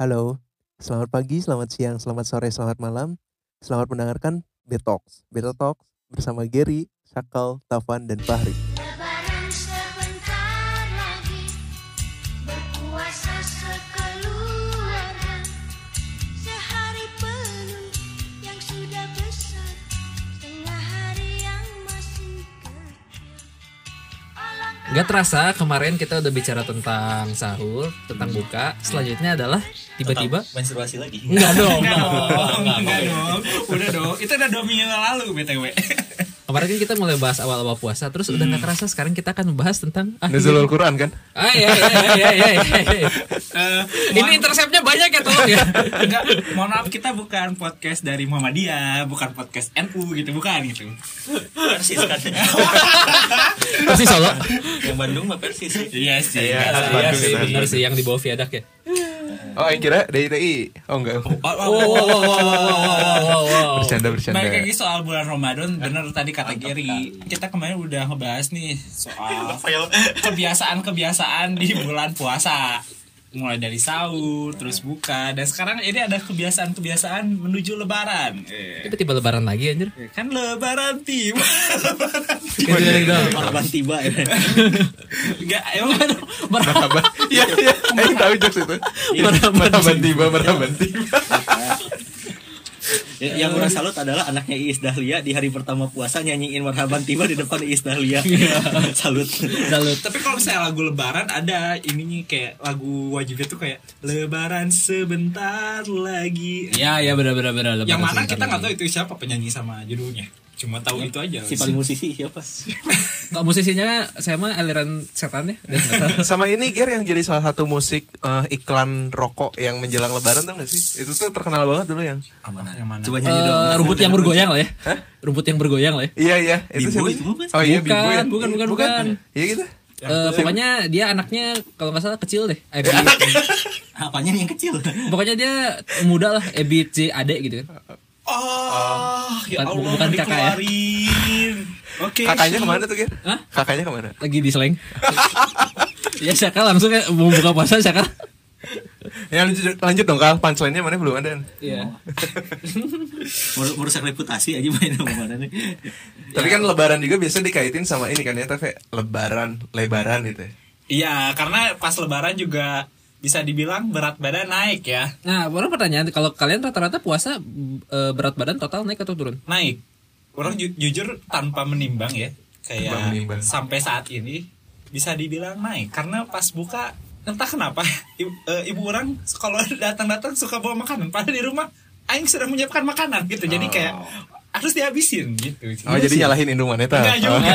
Halo, selamat pagi, selamat siang, selamat sore, selamat malam. Selamat mendengarkan Betox. Betox bersama Gary, Sakal, Tavan, dan Fahri. Lebaran sebentar lagi Berpuasa sekeluarga Sehari penuh yang sudah besar Setengah hari yang masih kecil Alangkah Gak terasa kemarin kita udah bicara tentang sahur, tentang buka. Selanjutnya adalah tiba-tiba menstruasi lagi. enggak dong. Enggak dong, udah dong. Itu udah dua minggu lalu btw. Kemarin kan kita mulai bahas awal-awal puasa, terus udah nggak kerasa sekarang kita akan membahas tentang ah, Nuzulul Quran kan? Ah iya iya iya iya iya. iya. Eh, Ini interceptnya banyak ya tolong ya. enggak, mohon maaf kita bukan podcast dari Muhammadiyah, bukan podcast NU gitu, bukan gitu. Persis kan. Persis Solo. yang Bandung mah persis sih. Iya sih. Iya. Iya sih itu. benar sih yang di bawah viadak ya. Oh, yang kira DITI. Oh, enggak. Oh, oh, oh, wow wow wow wow. Bercanda, bercanda. Balik lagi soal bulan Ramadan, bener tadi kata Gary. Kita kemarin udah ngebahas nih soal kebiasaan-kebiasaan di bulan puasa. Mulai dari sahur, terus buka, dan sekarang ini ada kebiasaan-kebiasaan menuju lebaran. Eh, Tiba-tiba lebaran lagi anjir. kan lebaran tiba. Gede dong. Korban tiba ya. Enggak, emang Marhaban. Iya, iya. Eh, tahu jokes itu. Marhaban tiba, marhaban tiba. Ya, yang orang salut adalah anaknya Iis Dahlia di hari pertama puasa nyanyiin marhaban tiba di depan Iis Dahlia. salut. Salut. Tapi kalau misalnya lagu lebaran ada ininya kayak lagu wajibnya tuh kayak lebaran sebentar lagi. Iya iya benar benar benar. Yang mana kita nggak tahu itu siapa penyanyi sama judulnya. Cuma tahu itu aja. Si paling musisi siapa? Nggak musisinya saya mah aliran setan ya. Sama ini Ger yang jadi salah satu musik eh, iklan rokok yang menjelang lebaran tuh gak sih? Itu tuh terkenal banget dulu yang. Yang mana? Coba nyanyi dong. Eh, rumput yang bergoyang lah ya. Rumput yang bergoyang lah ya. Iya, iya. Itu Bimbo siapa itu sih? bukan? Oh iya, Bukan, ya? bukan, bukan, bukan. Iya gitu. Eh, pokoknya dia anaknya kalau nggak salah kecil deh. Ebit. Apanya yang kecil? pokoknya dia muda lah, Ebit C Ade gitu kan. Oh, ya Bukan- Allah bukan kakak ya? Oke. Kakaknya ke mana tuh, Ger? Hah? Kakaknya ke mana? Lagi di seleng. ya Syaka langsung ya mau buka puasa Syaka. Ya lanjut, lanjut dong, Kal. Punchline-nya mana belum ada. Iya. Mer- merusak reputasi aja main sama mana nih. Tapi kan lebaran juga biasa dikaitin sama ini kan ya, tapi lebaran, lebaran gitu ya. Iya, karena pas lebaran juga bisa dibilang berat badan naik ya. Nah, baru pertanyaan kalau kalian rata-rata puasa eh, berat badan total naik atau turun? Naik. Orang ju- jujur tanpa menimbang ya. Tanpa Kayak menimbang. sampai saat ini bisa dibilang naik karena pas buka entah kenapa ibu, eh, ibu orang kalau datang-datang suka bawa makanan padahal di rumah aing sudah menyiapkan makanan gitu. Jadi kayak harus dihabisin gitu. Oh, jadi nyalahin Indung Maneta. Enggak juga.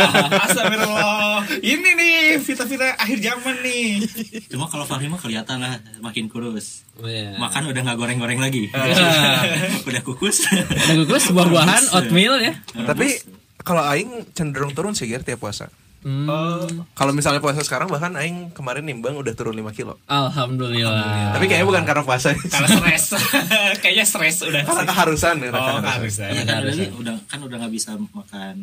Astagfirullah. Ini nih vita-vita akhir zaman nih. Cuma kalau Fahri mah kelihatan lah makin kurus. Oh, iya. Makan udah nggak goreng-goreng lagi. udah kukus. Ada gugus buah-buahan, oatmeal ya. Tapi kalau aing cenderung turun sih tiap puasa. Hmm. Kalau misalnya puasa sekarang bahkan aing kemarin nimbang udah turun 5 kilo. Alhamdulillah. Tapi kayaknya bukan karena puasa. Karena stres. Kayaknya stres udah. karena keharusan ya, Oh, keharusan. harus Iya kan udah, udah kan udah nggak bisa makan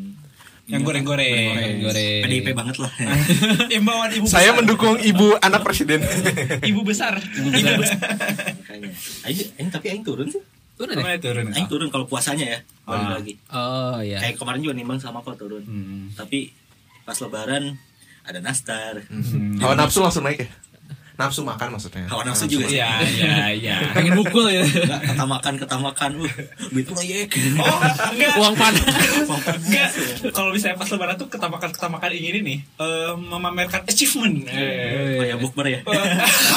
Yang goreng-goreng. Goreng. PDIP banget lah. Imbauan ibu Saya besar. mendukung ibu anak presiden. ibu besar. Ibu besar. Makanya. Aing, aing tapi aing turun sih. Turun ya? Namanya turun. Aing turun kalau puasanya ya. Balik Ah. lagi. Oh iya. Kayak kemarin juga nimbang sama kok turun. Hmm. Tapi pas lebaran ada nastar. Hawa nafsu langsung naik ya? Nafsu makan maksudnya. Hawa nafsu juga sih. Iya, iya, iya. Pengen mukul ya. Enggak ketamakan ketamakan. Uh, duit proyek. Oh, enggak. Uang panas. Enggak. Kalau misalnya pas lebaran tuh ketamakan-ketamakan ini nih eh, memamerkan achievement. Eh. Kayak bukber ya.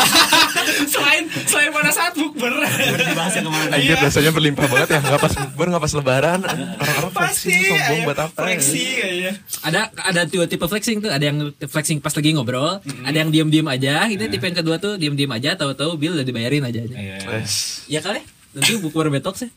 selain selain pada saat bukber. Dibahas yang kemarin. Anjir rasanya berlimpah banget ya Gak pas bukber, gak pas lebaran Orang-orang Pasti flexing, sombong ya, buat apa ya? Flexi kayaknya. ada ada dua tipe flexing tuh ada yang flexing pas lagi ngobrol ada yang diem diem aja itu tipe yang kedua tuh diem diem aja tahu-tahu bill udah dibayarin aja Wes. ya kali nanti buku betok sih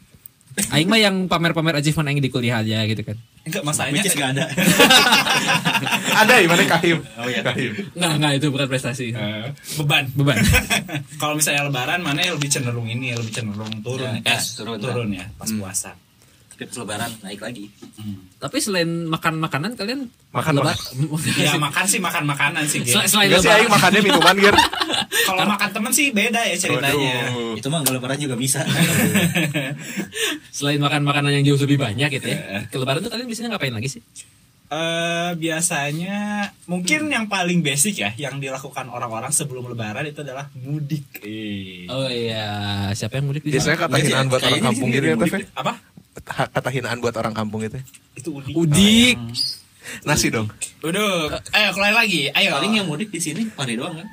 Aing mah yang pamer-pamer achievement aing di kuliah aja gitu kan Enggak masalahnya. Which is nggak ada. Ada ya mana kahim Oh iya. Kahim nggak nggak itu bukan prestasi Eh, beban. beban Kalau misalnya lebaran mana yang lebih cenderung ini, lebih cenderung turun. Ya, yes, turun, turun ya pas puasa. Tapi pas lebaran naik lagi. tapi selain makan makanan kalian Makan lebar- Ya makan sih makan makanan sih. Sel- selain Enggak sih lebaran Aing makannya minuman Ger kalau makan temen sih beda ya ceritanya. Waduh. Itu mah nggak lebaran juga bisa. Selain makan makanan yang jauh lebih banyak gitu ya. Ke lebaran tuh kalian biasanya ngapain lagi sih? Eh biasanya mungkin yang paling basic ya yang dilakukan orang-orang sebelum lebaran itu adalah mudik. Eh. Oh iya, siapa yang mudik di Biasanya kata hinaan buat orang kampung gitu ya, ya? Apa? Kata hinaan buat orang kampung ya. Itu udik. Udik. Nasi dong. Udah, ayo keluar lagi. Ayo. Paling yang mudik di sini Pari doang kan?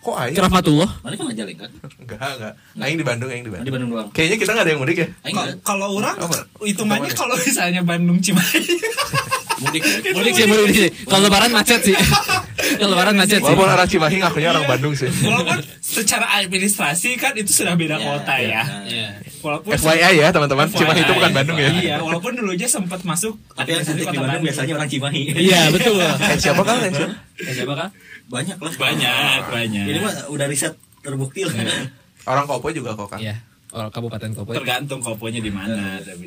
Kok aing? Kerafatullah. Mana kan Majaleng kan? Enggak, enggak. Aing di Bandung, aing di Di Bandung. Bandung doang. Kayaknya kita nggak ada yang mudik ya? Kalau orang hitungannya kalau misalnya Bandung Cimahi. mudik. Mudik sih, mudik sih. Kalau lebaran macet sih. Kalau lebaran macet sih. Walaupun orang Cimahi ngakunya orang Iya. Bandung sih. Walaupun secara administrasi kan itu sudah beda Ya, kota ya, ya. Iya. Walaupun FYI ya teman-teman. Cimahi itu bukan Bandung ya. Iya, walaupun dulunya sempat masuk Tapi yang di kota Bandung biasanya orang Cimahi. Iya, betul. Eh, siapa kan siapa? Eh, siapa kah? Banyak lah. Banyak, banyak. Ini mah udah riset terbukti lah. Orang Kopo juga kok kan. Iya. Orang Kabupaten Kopo. tergantung koponya di mana tapi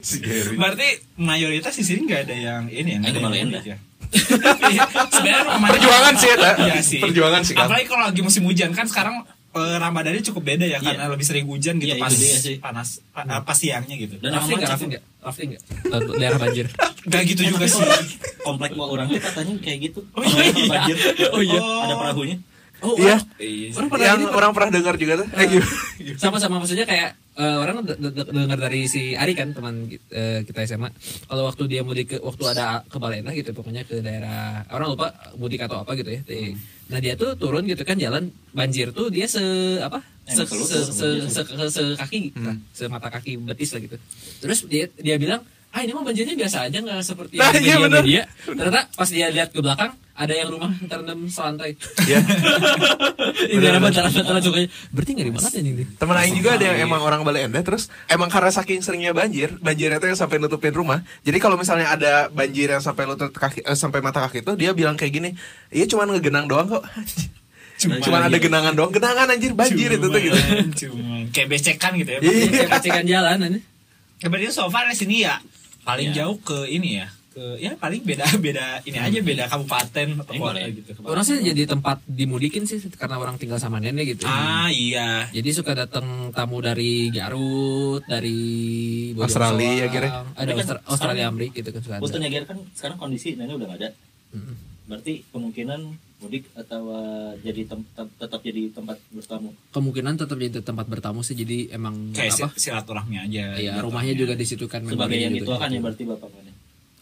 Si Gary. berarti mayoritas di sini nggak ada yang ini ya nggak Ayo ada yang ya Iya, sebenarnya Perjuangan sih ya. Iya sih Perjuangan sih, apalagi kalau lagi musim hujan kan sekarang eh, Ramadannya cukup beda ya karena Iya. lebih sering hujan gitu Iya, pas dia sih. panas pa- eh, pas siangnya gitu Dan Rafting nggak? sih. nggak? Rafting nggak? Daerah banjir. Gak gitu juga sih Komplek orang tuh katanya kayak gitu. Oh, iya. Banjir. Oh, iya. Ada perahunya. Oh, Iya. Iya. Orang pernah Yang ini, orang pernah dengar juga tuh. Eh, sama-sama maksudnya kayak eh, orang de- de- de- dengar dari si Ari kan teman eh, kita SMA kalau waktu dia mudik ke waktu ada ke Balena gitu pokoknya ke daerah orang lupa mudik atau apa gitu ya. Di- nah dia tuh turun gitu kan jalan banjir tuh dia se apa? Se, se, se, se, se- se- kaki lah, se mata kaki betis lah gitu. Terus dia dia bilang ah ini mah banjirnya biasa aja nggak seperti Nah, yang iya, media bener. media ternyata pas dia lihat ke belakang ada yang rumah terendam selantai Iya. ini daerah bantaran-bantaran sukanya berarti nggak di mana ini Temen Aing juga ada yang emang orang Bale Endah terus emang karena saking seringnya banjir, banjirnya itu yang sampai nutupin rumah. Jadi kalau misalnya ada banjir yang sampai lutut kaki eh, sampai mata kaki itu dia bilang kayak gini, "Iya cuman ngegenang doang kok." Cuman, cuman ada genangan doang, genangan anjir banjir itu tuh gitu. Cuman, cuman kayak becekan gitu ya Iya. kayak pacikan jalan ini Ya berarti so far di sini ya paling Iya. jauh ke ini ya ke ya paling beda beda ini aja beda kabupaten atau Ini kota boleh. gitu. Orang sih jadi tempat dimudikin sih karena orang tinggal sama nenek gitu. Ah iya. Jadi suka datang tamu dari Garut, dari Bondowoso, Australia, kira. Ada kan Austra- Australia, sekarang- Amerika gitu kan suka Niagar kan sekarang kondisi nenek udah nggak ada. Mm. Berarti kemungkinan mudik atau uh, jadi tem- tem- tetap jadi tempat bertamu. Kemungkinan tetap jadi tempat bertamu sih jadi emang Kayak apa? si- silaturahmi aja. Ya, gitu. rumahnya juga di situ kan Sebagai yang memorinya itu juga kan ya berarti bapak mana?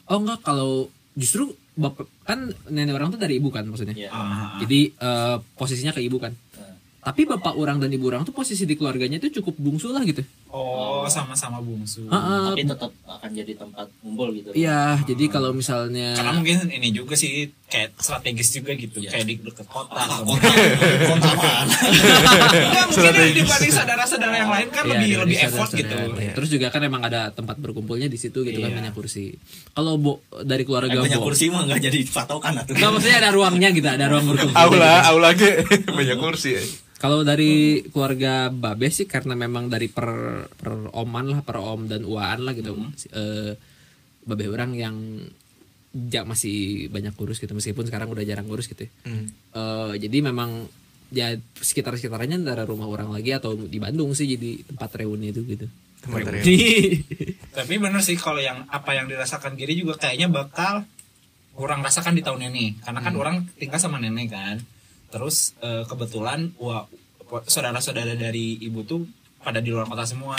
Oh enggak kalau justru bapak kan nenek orang tuh dari ibu kan maksudnya. Iya. Ah, Jadi eh, posisinya ke ibu kan. Nah, Tapi bapak orang dan ibu orang tuh posisi di keluarganya tuh cukup bungsu lah gitu. Oh, sama-sama bungsu. Heeh. tapi tetap akan jadi tempat ngumpul gitu. Iya, jadi kalau misalnya Karena mungkin ini juga sih kayak strategis juga gitu, Iya. kayak di dekat kota. Ah, atau- kota, kota mana? Enggak, mungkin dibanding saudara-saudara yang lain kan Iya, lebih lebih effort gitu. Iya. Terus juga kan emang ada tempat berkumpulnya di situ gitu kan Iya. banyak kursi. Kalau bo dari keluarga Eh, banyak Bo, kursi mah nggak jadi patokan atuh. Nggak, maksudnya ada ruangnya gitu, ada ruang berkumpul. Aula, gitu. aula ge banyak kursi ya. Kalau dari keluarga Babe sih karena memang dari per per oman lah, per om dan uaan lah gitu. Eh, Babe orang yang ja, masih banyak kurus gitu meskipun sekarang udah jarang kurus gitu. ya. Hmm. Eh, jadi memang ya sekitar sekitarnya antara rumah orang lagi atau di Bandung sih jadi tempat reuni itu gitu. Tempat reuni. Jadi Tapi bener sih kalau yang apa yang dirasakan Giri juga kayaknya bakal kurang rasakan di tahun ini karena kan orang tinggal sama nenek kan terus eh, kebetulan wah saudara-saudara dari ibu tuh pada di luar kota semua.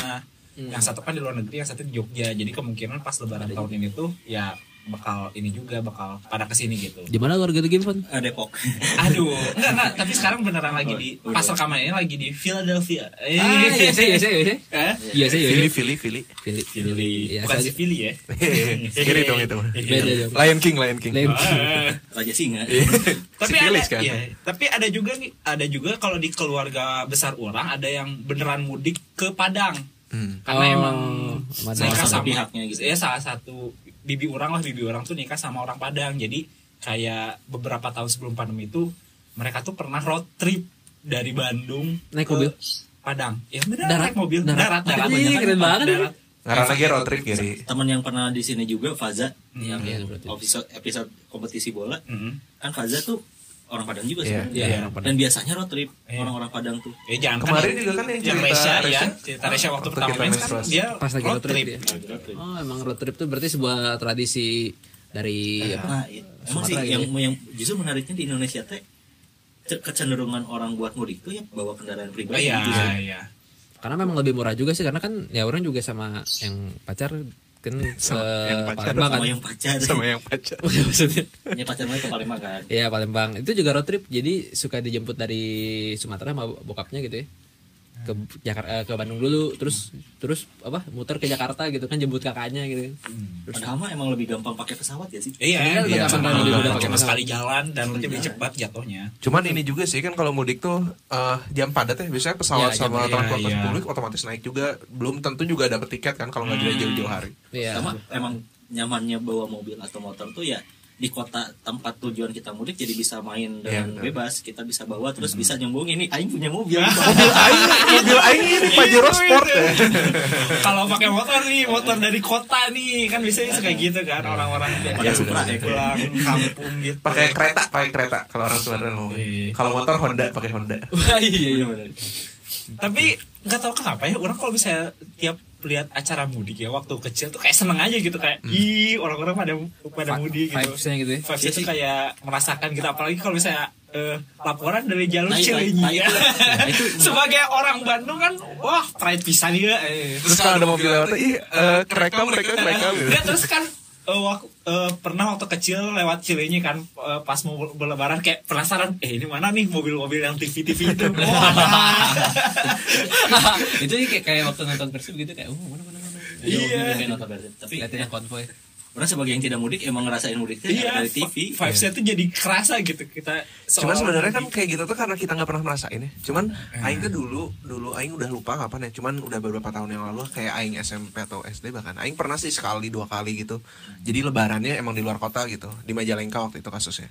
Yang satu kan di luar negeri yang satu di Jogja. Jadi kemungkinan pas lebaran tahun ini tuh ya bakal ini juga bakal pada ke sini gitu di mana keluarga tuh Gimson? Eh, Depok. aduh enggak enggak tapi sekarang beneran lagi di Oh, pas udah. rekaman ini lagi di Philadelphia eh, Ah, iya sih, iya sih, iya sih. Eh? Iya sih, iya Fili, sih. Fili, Fili. Pilih, Philly Iya, bukan si Philly ya Kiri dong itu. Beda dong. Lion King, Lion King. Lain. Ah. Raja Singa. tapi ada kan? iya, tapi ada juga nih ada juga kalau di keluarga besar orang ada yang beneran mudik ke Padang Hmm. karena Oh, emang satu sama pihaknya gitu. ya salah satu bibi orang lah bibi orang tuh nikah sama orang Padang jadi kayak beberapa tahun sebelum pandemi itu mereka tuh pernah road trip dari Bandung Naik ke mobil? Padang ya beneran Darat? naik mobil Darat? darat darat, Ih, banyak keren banget darat. Ngarang lagi road trip kiri. Teman yang pernah di sini juga Faza yang Iya, episode episode kompetisi bola Mm. kan Faza tuh orang Padang juga Iya, sebenarnya. iya, orang Padang. Dan biasanya road trip Iya. orang-orang Padang tuh. Eh jangan Kemarin kan, juga kan yang yang cerita ya, cerita Resya waktu Waktu pertama kan dia Pas lagi road trip. Road Oh, emang road trip itu berarti sebuah tradisi dari apa? Nah, iya. emang sih yang, gitu yang justru menariknya di Indonesia teh ce- kecenderungan orang buat mudik tuh ya bawa kendaraan Oh, pribadi Iya, gitu sih. iya. Karena memang lebih murah juga sih karena kan ya orang juga sama yang pacar kan Sama ke yang pacar. Palembang kan. sama yang pacar. Sama yang pacar. Maksudnya. Ya pacar mereka paling makan Iya Palembang. Itu juga road trip. Jadi suka dijemput dari Sumatera sama bokapnya gitu ya ke Jakarta ke Bandung dulu terus terus apa muter ke Jakarta gitu kan jemput kakaknya gitu kan. terus padahal mah emang lebih gampang pakai pesawat ya sih Iya, Iya, iya, sama- sama, lebih mudah cuma pakai pesawat. sekali jalan dan lebih cepat jatuhnya. Cuman ini juga sih kan kalau mudik tuh eh, jam padat ya biasanya pesawat Iya, jam sama padat. transportasi Iya, iya. publik otomatis naik juga. Belum tentu juga dapat tiket kan kalau nggak Hmm. hmm. jauh-jauh hari. iya sama emang nyamannya bawa mobil atau motor tuh ya di kota tempat tujuan kita mudik jadi bisa main dengan Iya, benar. bebas kita bisa bawa terus bisa nyambung ini aing punya mobil mobil aing, mobil aing ini Pajero Sport ya. Kalau pakai motor nih, motor dari kota nih, kan biasanya suka gitu kan orang-orang Pakai yang Supra ya, pulang kampung gitu. Pakai kereta, pakai kereta kalau orang Sumatera ngomong. Iya. Kalau motor Honda pakai Honda. Iya iya Tapi nggak tahu kenapa ya orang kalau bisa tiap lihat acara mudik ya waktu kecil tuh kayak seneng aja gitu kayak ih orang-orang pada pada mudik gitu. vibesnya gitu ya Vibes itu kayak merasakan gitu apalagi kalau misalnya eh, laporan dari jalur Nah, nah, ya. nah, itu- Sebagai orang Bandung kan wah pride pisan ya. Eh. Terus kalau ada mobil lewat, ih eh, kerekam mereka kerekam gitu. Terus kan eh, eh, pernah waktu kecil lewat Cilenyi kan eh, pas mau berlebaran kayak penasaran eh ini mana nih mobil-mobil yang TV-TV itu. Oh, ada. itu sih kayak, kayak waktu nonton persib gitu kayak oh mana mana mana Iya. Nonton Persib. tapi liatin konvoy orang sebagai yang tidak mudik emang ngerasain mudiknya ya Iya, dari TV vibesnya tuh jadi kerasa gitu kita. Cuman sebenarnya kan kayak gitu tuh karena kita nggak pernah merasain ya. Cuman aing tuh dulu dulu aing udah lupa kapan ya. Cuman udah beberapa tahun yang lalu kayak aing SMP atau SD bahkan aing pernah sih sekali dua kali gitu. Jadi lebarannya emang di luar kota gitu. Di Majalengka waktu itu kasusnya.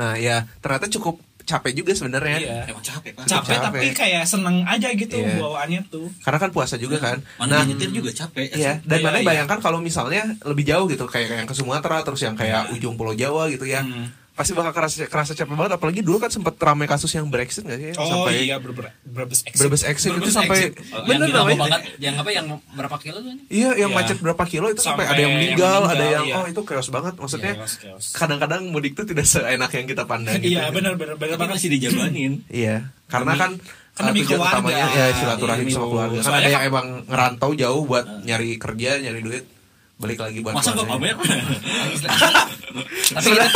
Nah, ya ternyata cukup capek juga sebenarnya. Iya. emang capek pak capek, Capek. tapi kayak seneng aja gitu Iya. bawaannya tuh. Karena kan puasa juga kan. mana Nah, nyetir juga capek Iya, dan Iya, mana iya. bayangkan kalau misalnya lebih jauh gitu kayak yang ke Sumatera terus yang kayak ujung Pulau Jawa gitu ya. Hmm. Pasti bakal kerasa kerasa capek banget apalagi dulu kan sempat ramai kasus yang Brexit gak sih? Oh sampai iya Ber- Brebes exit. Brebes exit itu sampai exit. Oh, yang bener namanya. banget yang apa yang berapa kilo tuh Iya, yang Iya. macet berapa kilo itu sampai, Sampai ada yang yang meninggal, ada meninggal, yang iya. oh itu chaos banget. Maksudnya chaos. kadang-kadang mudik tuh tidak seenak yang kita pandang gitu. Iya benar benar benar banget. masih dijabanin Iya, karena kan kan uh, demi tujuan keluarga. utamanya ya silaturahim Iya, sama keluarga. Kan Soalnya ada yang kan- emang ngerantau jauh buat nyari kerja, nyari duit, balik lagi buat masa keluarganya. pamer tapi kita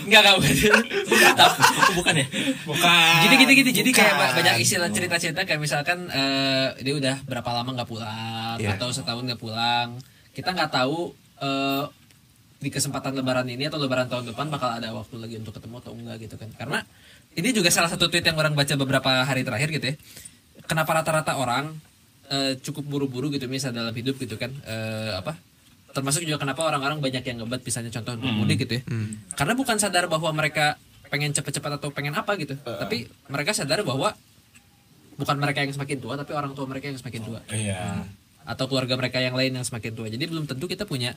enggak enggak bukan bukan ya Bukan. gini gini gini jadi kayak Bukan. banyak istilah cerita cerita kayak misalkan eh, dia udah berapa lama nggak pulang Iya. atau setahun nggak pulang kita nggak tahu eh, di kesempatan lebaran ini atau lebaran tahun depan bakal ada waktu lagi untuk ketemu atau enggak gitu kan karena ini juga salah satu tweet yang orang baca beberapa hari terakhir gitu ya kenapa rata-rata orang eh, cukup buru-buru gitu misalnya dalam hidup gitu kan eh, apa termasuk juga kenapa orang-orang banyak yang ngebat misalnya contoh untuk mudik gitu ya. Karena bukan sadar bahwa mereka pengen cepet-cepet atau pengen apa gitu. Tapi mereka sadar bahwa bukan mereka yang semakin tua tapi orang tua mereka yang semakin tua. Iya. atau keluarga mereka yang lain yang semakin tua. Jadi belum tentu kita punya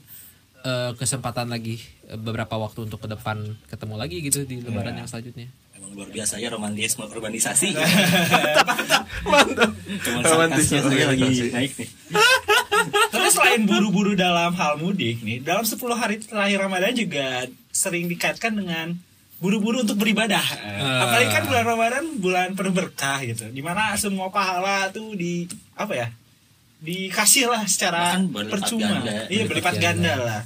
eh, kesempatan lagi eh, beberapa waktu untuk ke depan ketemu lagi gitu di lebaran yang selanjutnya. Emang luar biasa ya romantisme urbanisasi. Mantap. Sarkasnya saya lagi naik nih Tapi selain buru-buru dalam hal mudik nih, dalam 10 hari terakhir Ramadan juga sering dikaitkan dengan buru-buru untuk beribadah. Apalagi kan bulan Ramadan bulan penuh berkah gitu. Di mana semua pahala tuh di apa ya? Dikasih lah secara percuma. ganda. Iya, berlipat ganda ganda. lah.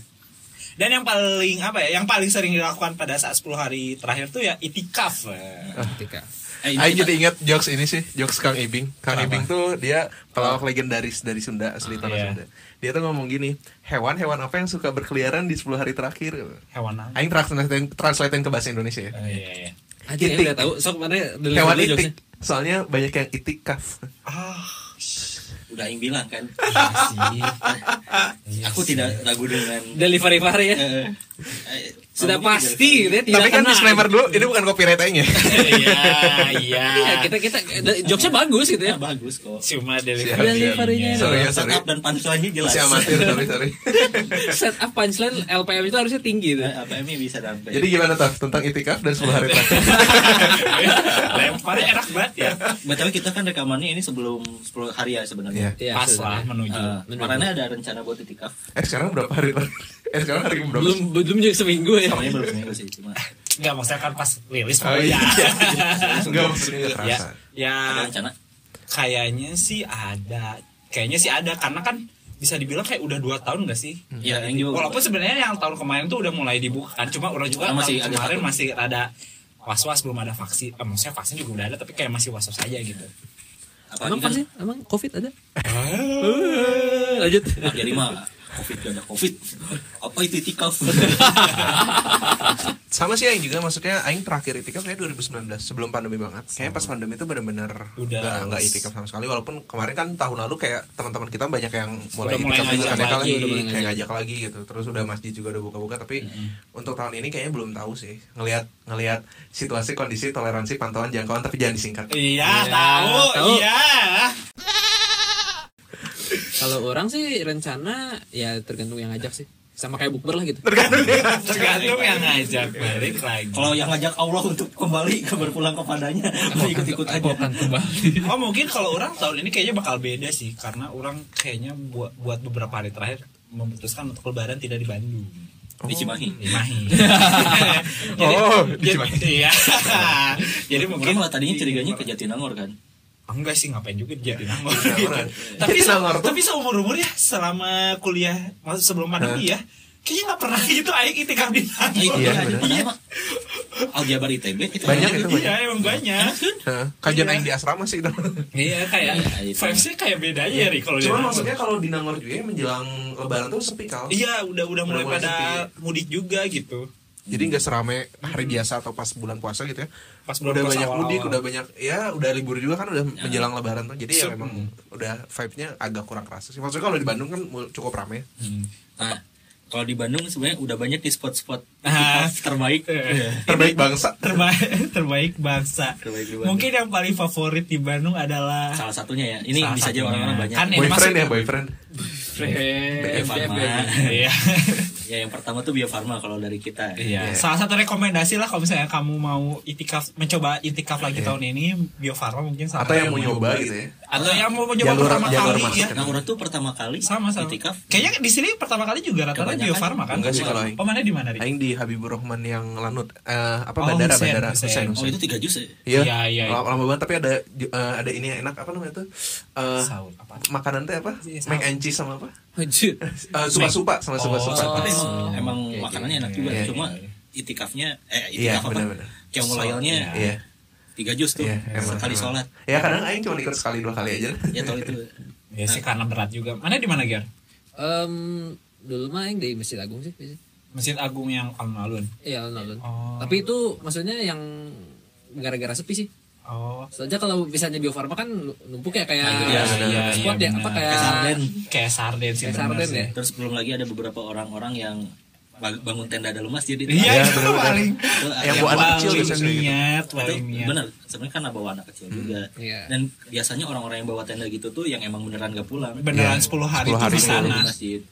Dan yang paling apa ya? Yang paling sering dilakukan pada saat 10 hari terakhir tuh ya itikaf. Eh, ini Aing kita- jadi ingat jokes ini sih, jokes Kang Ibing. Kang Kenapa? Ibing tuh dia pelawak legendaris dari Sunda, asli tanah Iya. Sunda. Dia tuh ngomong gini, hewan-hewan apa yang suka berkeliaran di 10 hari terakhir? Hewan apa? Aing translatein, translatein ke bahasa Indonesia ya. Oh, iya, iya. aja ya Itik. udah tahu sok mana Hewan itik. jokesnya. Soalnya banyak yang itikaf. Ah, udah yang bilang kan sih. aku tidak ragu dengan delivery ya eh, eh, sudah pasti gitu ya tidak Tapi kan kena. disclaimer dulu, ini bukan copyright aing ya. Iya, iya. Iya, kita kita jokesnya bagus gitu Ya ya. bagus kok. Cuma. Delivery-nya Sorry ya, sorry. Setup dan punchline-nya jelas. Si amatir, sorry, sorry. Set up punchline LPM itu harusnya tinggi tuh. Apa ini bisa sampai. Jadi gimana Taf tentang itikaf dan 10 hari terakhir? Lemparnya enak banget ya. Betul kita kan rekamannya ini sebelum 10 hari ya sebenarnya. Iya. Iya, Pas lah sebenarnya. menuju. Marana ada rencana buat itikaf. Eh sekarang berapa hari terakhir? Eh sekarang hari berapa? Belum belum juga seminggu ya. Soalnya belum seminggu sih cuma Enggak maksudnya kan pas rilis Oh iya. Enggak maksudnya nggak ya, terasa. ya ada rencana. kayaknya sih ada. Kayaknya sih ada karena kan bisa dibilang kayak udah dua tahun gak sih? Iya, yang juga. Walaupun sebenarnya yang tahun kemarin tuh udah mulai dibuka kan, cuma orang juga Masih kemarin takut. masih ada was-was belum ada vaksin. Eh, maksudnya vaksin juga udah ada tapi kayak masih was-was aja gitu. Apalagi Emang kan vaksin? Emang COVID ada? Eh, Lanjut. Ah, jadi mah covid gak ada covid apa itu itikaf Sama sih Aing juga maksudnya Aing terakhir itikaf kayak 2019 sebelum pandemi banget. Kayaknya pas pandemi itu benar-benar Udah. nggak nggak itikaf sama sekali. Walaupun kemarin kan tahun lalu kayak teman-teman kita banyak yang mulai Udah mulai ngajak kan lagi, kali, udah mulai kayak ngajak. lagi gitu. Terus udah masjid juga udah buka-buka tapi untuk tahun ini kayaknya belum tahu sih. Ngelihat ngelihat situasi kondisi toleransi pantauan jangkauan tapi jangan disingkat. Iya, Iya, tahu, tahu. iya. Kalau orang sih rencana ya tergantung yang ngajak sih. Sama kayak bukber lah gitu. Tergantung ya. Tergantung yang ngajak balik lagi. kalau yang ngajak Allah untuk kembali ke berpulang kepadanya mau ikut-ikut aja akan kembali. Oh mungkin kalau orang tahun ini kayaknya bakal beda sih karena orang kayaknya buat buat beberapa hari terakhir memutuskan untuk lebaran tidak di Bandung. di Cimahi. Oh, di jadi, Cimahi. iya. jadi mungkin malah tadinya curiganya ke Jatinangor kan enggak sih ngapain juga di Jatinangor. Jatinangor. tapi se- Jatinangor tuh- tapi seumur umur ya selama kuliah maksud sebelum pandemi ya kayaknya nggak pernah gitu aing itikaf di itu Nangor. Iya, mah Aljabar ITB itu Banyak itu, Iya emang banyak. Nah, kajian Aing di asrama sih itu. Iya kayak Iya, vibesnya kayak beda aja ya Ri, kalau Cuma Nangor. maksudnya kalau di Nangor juga menjelang lebaran tuh sepi kal. Iya udah udah mulai pada mudik juga gitu. Jadi nggak serame hari biasa atau pas bulan puasa gitu ya. Pas bulan udah puasa banyak awal-awal. mudik, udah banyak ya udah libur juga kan udah menjelang lebaran tuh. Jadi ya memang udah vibe-nya agak kurang kerasa sih. Maksudnya kalau di Bandung kan cukup rame. nah kalau di Bandung sebenarnya udah banyak di spot-spot Ah. terbaik Eh. Terbaik bangsa. terbaik terbaik bangsa. Terbaik di Bandung. Mungkin yang paling favorit di Bandung adalah salah satunya ya ini Salah bisa jadi orang-orang banyak Kan Boyfriend ya, boyfriend. Iya. Ya yang pertama tuh Bio Farma kalau dari kita Iya. Iya. Salah satu rekomendasi lah kalau misalnya kamu mau itikaf mencoba itikaf lagi tahun ini Bio Farma mungkin salah Atau satu yang mau nyoba gitu ya. Atau yang mau mencoba Jalur- pertama jalur kali ya. kan. nah orang tuh pertama kali Sama sama. itikaf Kayaknya di sini pertama kali juga rata-rata. Bio Farma kan? Enggak sih kalau Aing. Oh mana di mana? Aing di Habibur Rahman yang Lanut eh, apa Oh, bandara Hussein, bandara Hussein. Hussein, oh itu tiga jus ya Iya, Iya, iya, iya. Lama, lama banget tapi ada eh, ada ini yang enak apa namanya tuh? Eh, makanan teh apa? Iya, Mac and cheese sama apa? Anjir. Eh, supa-supa sama supa-supa. Oh. emang, Oh, emang makanannya enak juga Iya, cuma iya. itikafnya eh Iya, itikaf apa benar-benar. Kemulayalnya Iya. tiga jus tuh Iya, emang, sekali emang. sholat Ya kadang aing cuma ikut sekali dua kali aja. ya tau itu Ya sih karena berat juga. Mana di mana Ger? Em, dulu mah yang di Masjid Agung sih biasanya. Masjid Agung yang alun-alun. Iya alun-alun. Oh. Tapi itu maksudnya yang gara-gara sepi sih. Oh. Soalnya kalau misalnya Bio Farma kan numpuk ya kayak Iya, iya, spot iya, ya apa kayak Kayak sarden. Kayak sarden sih. Kayak sarden ya. terus belum lagi ada beberapa orang-orang yang bangun tenda dalam masjid itu Iya, Iya, itu paling Yang buat anak kecil biasanya gitu. niat, itu sebenarnya kan bawa anak kecil juga Iya. dan biasanya orang-orang yang bawa tenda gitu tuh yang emang beneran gak pulang Beneran Iya. 10 hari 10 itu hari di sana.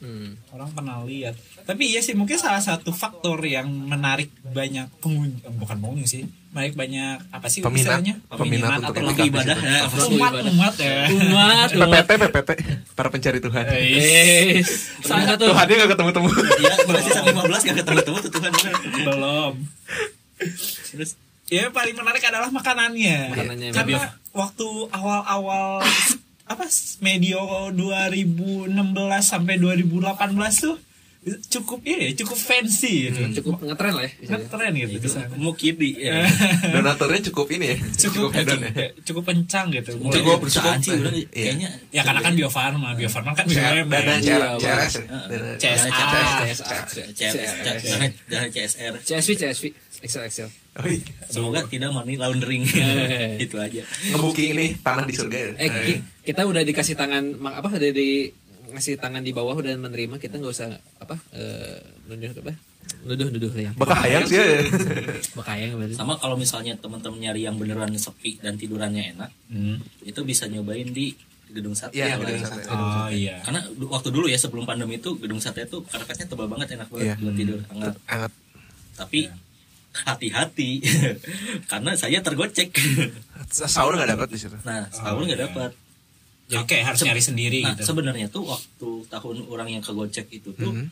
Hmm. Orang pernah lihat. Tapi iya sih mungkin salah satu faktor yang menarik banyak pengunjung, bukan pengunjung sih, menarik banyak apa sih Peminat. istilahnya? Peminat untuk atau di ibadah ya, umat umat ya. Umat, umat. PPT PPT para pencari Tuhan. Eh, salah satu Tuhannya gak ketemu-temu. ya masih sampai 15 gak ketemu-temu tuh Tuhan. Belum. terus Ya paling menarik adalah makanannya. Makanannya, Karena waktu awal-awal apa medio 2016 sampai 2018 tuh cukup ini ya, cukup fancy gitu. cukup ngetren lah ya. Kan keren gitu di sana. mukidi ya Donaturnya cukup ini ya. Cukup hedon ya. cukup, cukup kencang gitu. Mulai- Cukup, perusahaan sih udah Iya. kayaknya Ya karena kan Bio Farma, Bio Farma kan Dana BUMN. Iya, CRS ya. Dana- CSA. CSA. CS jangan jangan CSR CSV CSV Excel Excel. Oh, iya. semoga tidak money laundering Eh. itu aja Ngebuking ini tanah di surga ya. Eh ki- kita udah dikasih tangan mak- apa udah di ngasih tangan di bawah udah menerima kita nggak usah apa eh nunjuk apa nuduh nuduh yang Bakal hayang sih ya. bakayang berarti sama kalau misalnya teman-teman nyari yang beneran sepi dan tidurannya enak Hmm. itu bisa nyobain di gedung sate Iya, Kalau gedung sate. Oh iya. karena waktu dulu ya sebelum pandemi itu gedung sate itu karpetnya tebal banget enak banget Iya. buat tidur hangat Hangat. tapi hati-hati karena saya tergocek Sahur nggak dapat di situ. nah sahur nggak dapat Jadi kayak harus nyari sendiri nah gitu. sebenarnya tuh waktu tahun orang yang kegocek itu tuh Mhm. ha-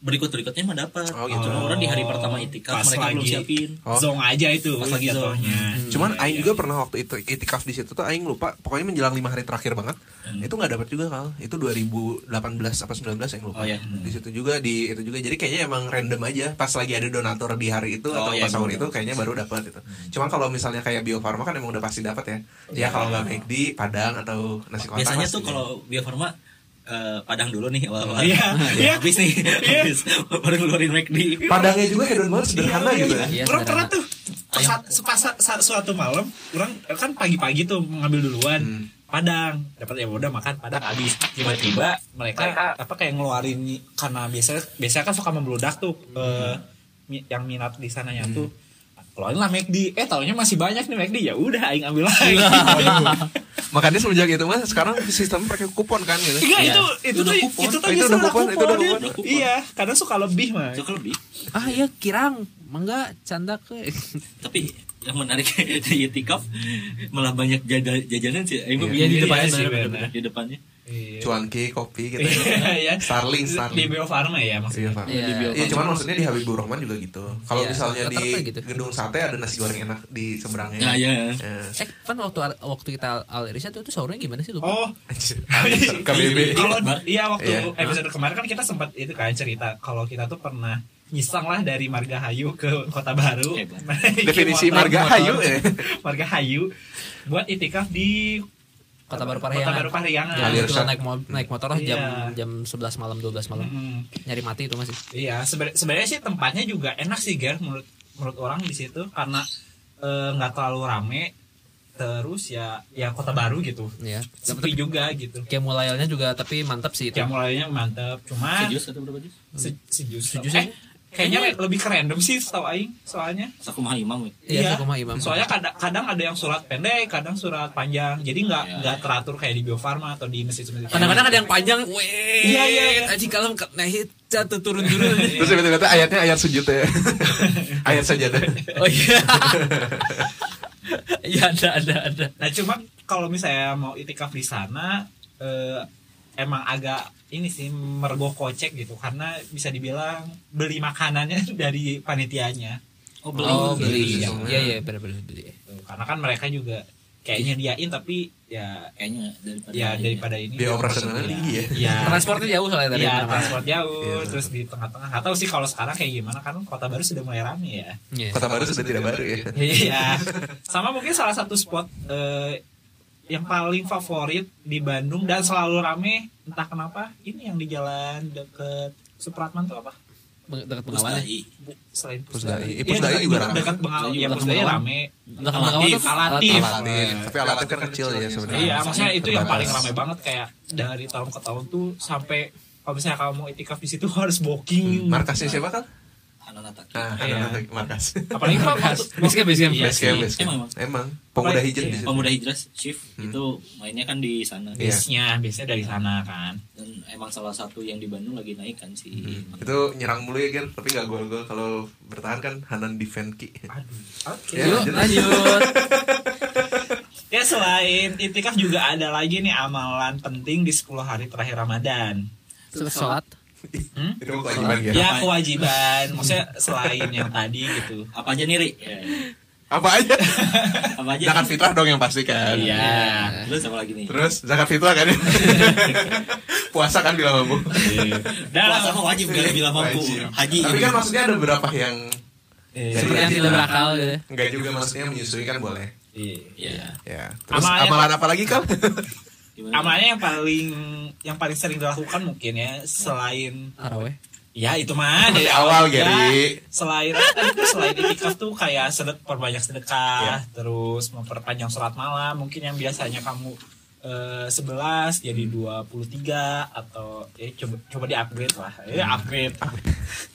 berikut berikutnya mah dapat Oh, gitu. cuma orang di hari pertama itikaf Pas mereka belum lagi- siapin Oh. Zong aja itu Pas lagi zong. jatuhnya. Cuman Iya, Aing iya. juga pernah waktu itu itikaf di situ tuh Aing lupa pokoknya menjelang lima hari terakhir banget itu nggak dapat juga kal itu 2018 apa 19 Aing lupa Oh, iya. di situ juga di itu juga jadi kayaknya emang random aja pas lagi ada donatur di hari itu Oh, atau iya, pas sahur emang itu kayaknya baru dapat itu cuman kalau misalnya kayak Bio Farma kan emang udah pasti dapat ya ya kalau nggak di Padang atau nasi kotak biasanya tuh kalau Bio Farma eh, Padang dulu nih awal-awal. Iya, iya. habis nih habis. Baru ngeluarin McD. Padangnya juga hedon banget sederhana gitu ya? Iya, orang pernah tuh saat suatu malam orang kan pagi-pagi tuh ngambil duluan. Hmm. padang. Dapat ya udah makan padang habis. Tiba-tiba mereka apa kayak ngeluarin ni- karena biasanya biasanya kan suka membludak tuh eh, mi- yang minat di sananya Hmm. tuh keluarin lah McD eh taunya masih banyak nih McD ya udah aing ambil lagi. Makanya semenjak itu mas sekarang sistem pakai kupon kan gitu. Iya. itu itu tuh Udah itu kupon. tuh Itu udah kupon, itu udah kupon. Iya, kadang suka lebih mah. itu kan lebih? Ah iya kirang. Mangga canda ke. Tapi yang menarik di itikaf malah banyak jajanan sih. Iya, di ya, depannya, sih, di depannya Iya. cuanki kopi gitu Iya, ya. Starling, Di Starling. Bio Farma ya Iya, maksudnya. Pak. Iya. Iya, cuman maksudnya di Habibur Rahman juga gitu. Kalau Iya, misalnya di gitu. gedung sate ada nasi goreng enak di seberangnya. nah ya Eh, eh kan waktu waktu kita al riset itu sahurnya gimana sih lupa Oh, KBB. kalau iya waktu Iya. episode kemarin kan kita sempat itu kan cerita kalau kita tuh pernah nyisang lah dari Margahayu ke Kota Baru. Definisi motor- Margahayu, eh. Margahayu buat itikaf di Kota Baru Kota Parahyangan. Baru Parahyangan. Ya, kebetulan Syat. naik mo- naik motor lah jam Iya. jam 11 malam 12 malam. Mm-mm. Nyari mati itu masih. Iya, seben- sebenarnya sih tempatnya juga enak sih, Ger, menurut menurut orang di situ karena eh, nggak terlalu rame. Terus ya ya Kota Baru gitu. Iya. Sepi juga gitu. Kayak mulayalnya juga tapi mantap sih itu. Ya mulainya mantep, cuman sejus atau berapa jus se sejus. Sejus eh. Kayaknya le- lebih ke random sih setahu aing soalnya. sakumaha imam we. Iya, Sakumaha Imam. Soalnya kadang, kadang ada yang surat pendek, kadang surat panjang. Jadi nggak Iya. nggak teratur kayak di Bio Farma atau di masjid-masjid. Kadang-kadang ada yang panjang, weh. Iya, iya, iya. Aji kalem nah jatuh turun-turun. Terus tiba-tiba ayatnya ayat sujud ya. ayat sajadah. oh iya. Iya ada ada ada. Nah cuma kalau misalnya mau itikaf di sana eh, emang agak ini sih mergo kocek gitu karena bisa dibilang beli makanannya dari panitianya. oh beli Oh beli. Iya. Iya iya benar-benar beli. Tuh, Karena kan mereka juga kayaknya diain tapi ya kayaknya daripada ya daripada ini Biaya operasionalnya tinggi ya. Iya. Transportnya jauh soalnya Iya, mana-mana. transport jauh, Iya. terus di tengah-tengah. Nggak tahu sih kalau sekarang kayak gimana kan kota baru sudah mulai rame ya. Iya. Kota baru sudah tidak baru ya. Iya. Sama mungkin salah satu spot eh, yang paling favorit di Bandung dan selalu rame entah kenapa ini yang di jalan deket Supratman tuh apa? Dekat Bengawan ya. Selain Pusdai. Eh, Iya, Pusdai dekat- juga rame. Dekat Bengawan, ya Pusdai rame. Dekat Alatif, Alatif. Alatif. Tapi alatif kan kecil ya sebenarnya. Iya, maksudnya itu yang paling rame banget kayak dari tahun ke tahun tuh sampai kalau misalnya kamu mau itikaf di situ harus booking. Markasnya siapa kan? Hananata. Nah, Iya. ada markas. Apalagi waktu- Basecamp basecamp. Iya Base camp, sih. base camp. Emang, Emang. Pemuda hijrah di situ. Pemuda Hijrah shift itu mainnya kan di sana Iya. base-nya, base-nya dari sana kan. dan emang salah satu yang di Bandung lagi naik kan si Itu nyerang mulu ya, Ger. Tapi gak gol-gol. Kalau bertahan kan Hanan defend ki. Aduh. Oke. Ya, Yuk lanjut. lanjut. Ya selain itikaf juga ada lagi nih amalan penting di 10 hari terakhir Ramadan. Sholat. Hmm? Itu kewajiban. Ya kewajiban, maksudnya selain yang tadi gitu. apa aja nih Ri? Ya, Apa aja? apa aja Zakat fitrah dong yang pasti kan. Iya. terus apa lagi nih Terus zakat fitrah kan? Puasa kan bila mampu. Dan puasa mah wajib gak bila mampu haji Tapi ini. kan maksudnya ada beberapa yang Seperti yang tidak berakal gitu. enggak juga maksudnya menyusui kan boleh. Iya. Ya. Terus amalan apa lagi kan? Gimana? amalnya yang paling yang paling sering dilakukan mungkin ya selain Taraweh. ya itu mah dari awal, ya, Geri. selain selain itikaf tuh kayak sedek perbanyak sedekah Iya. terus memperpanjang sholat malam mungkin yang biasanya kamu eh, 11 jadi 23 atau ya coba coba di upgrade lah ya upgrade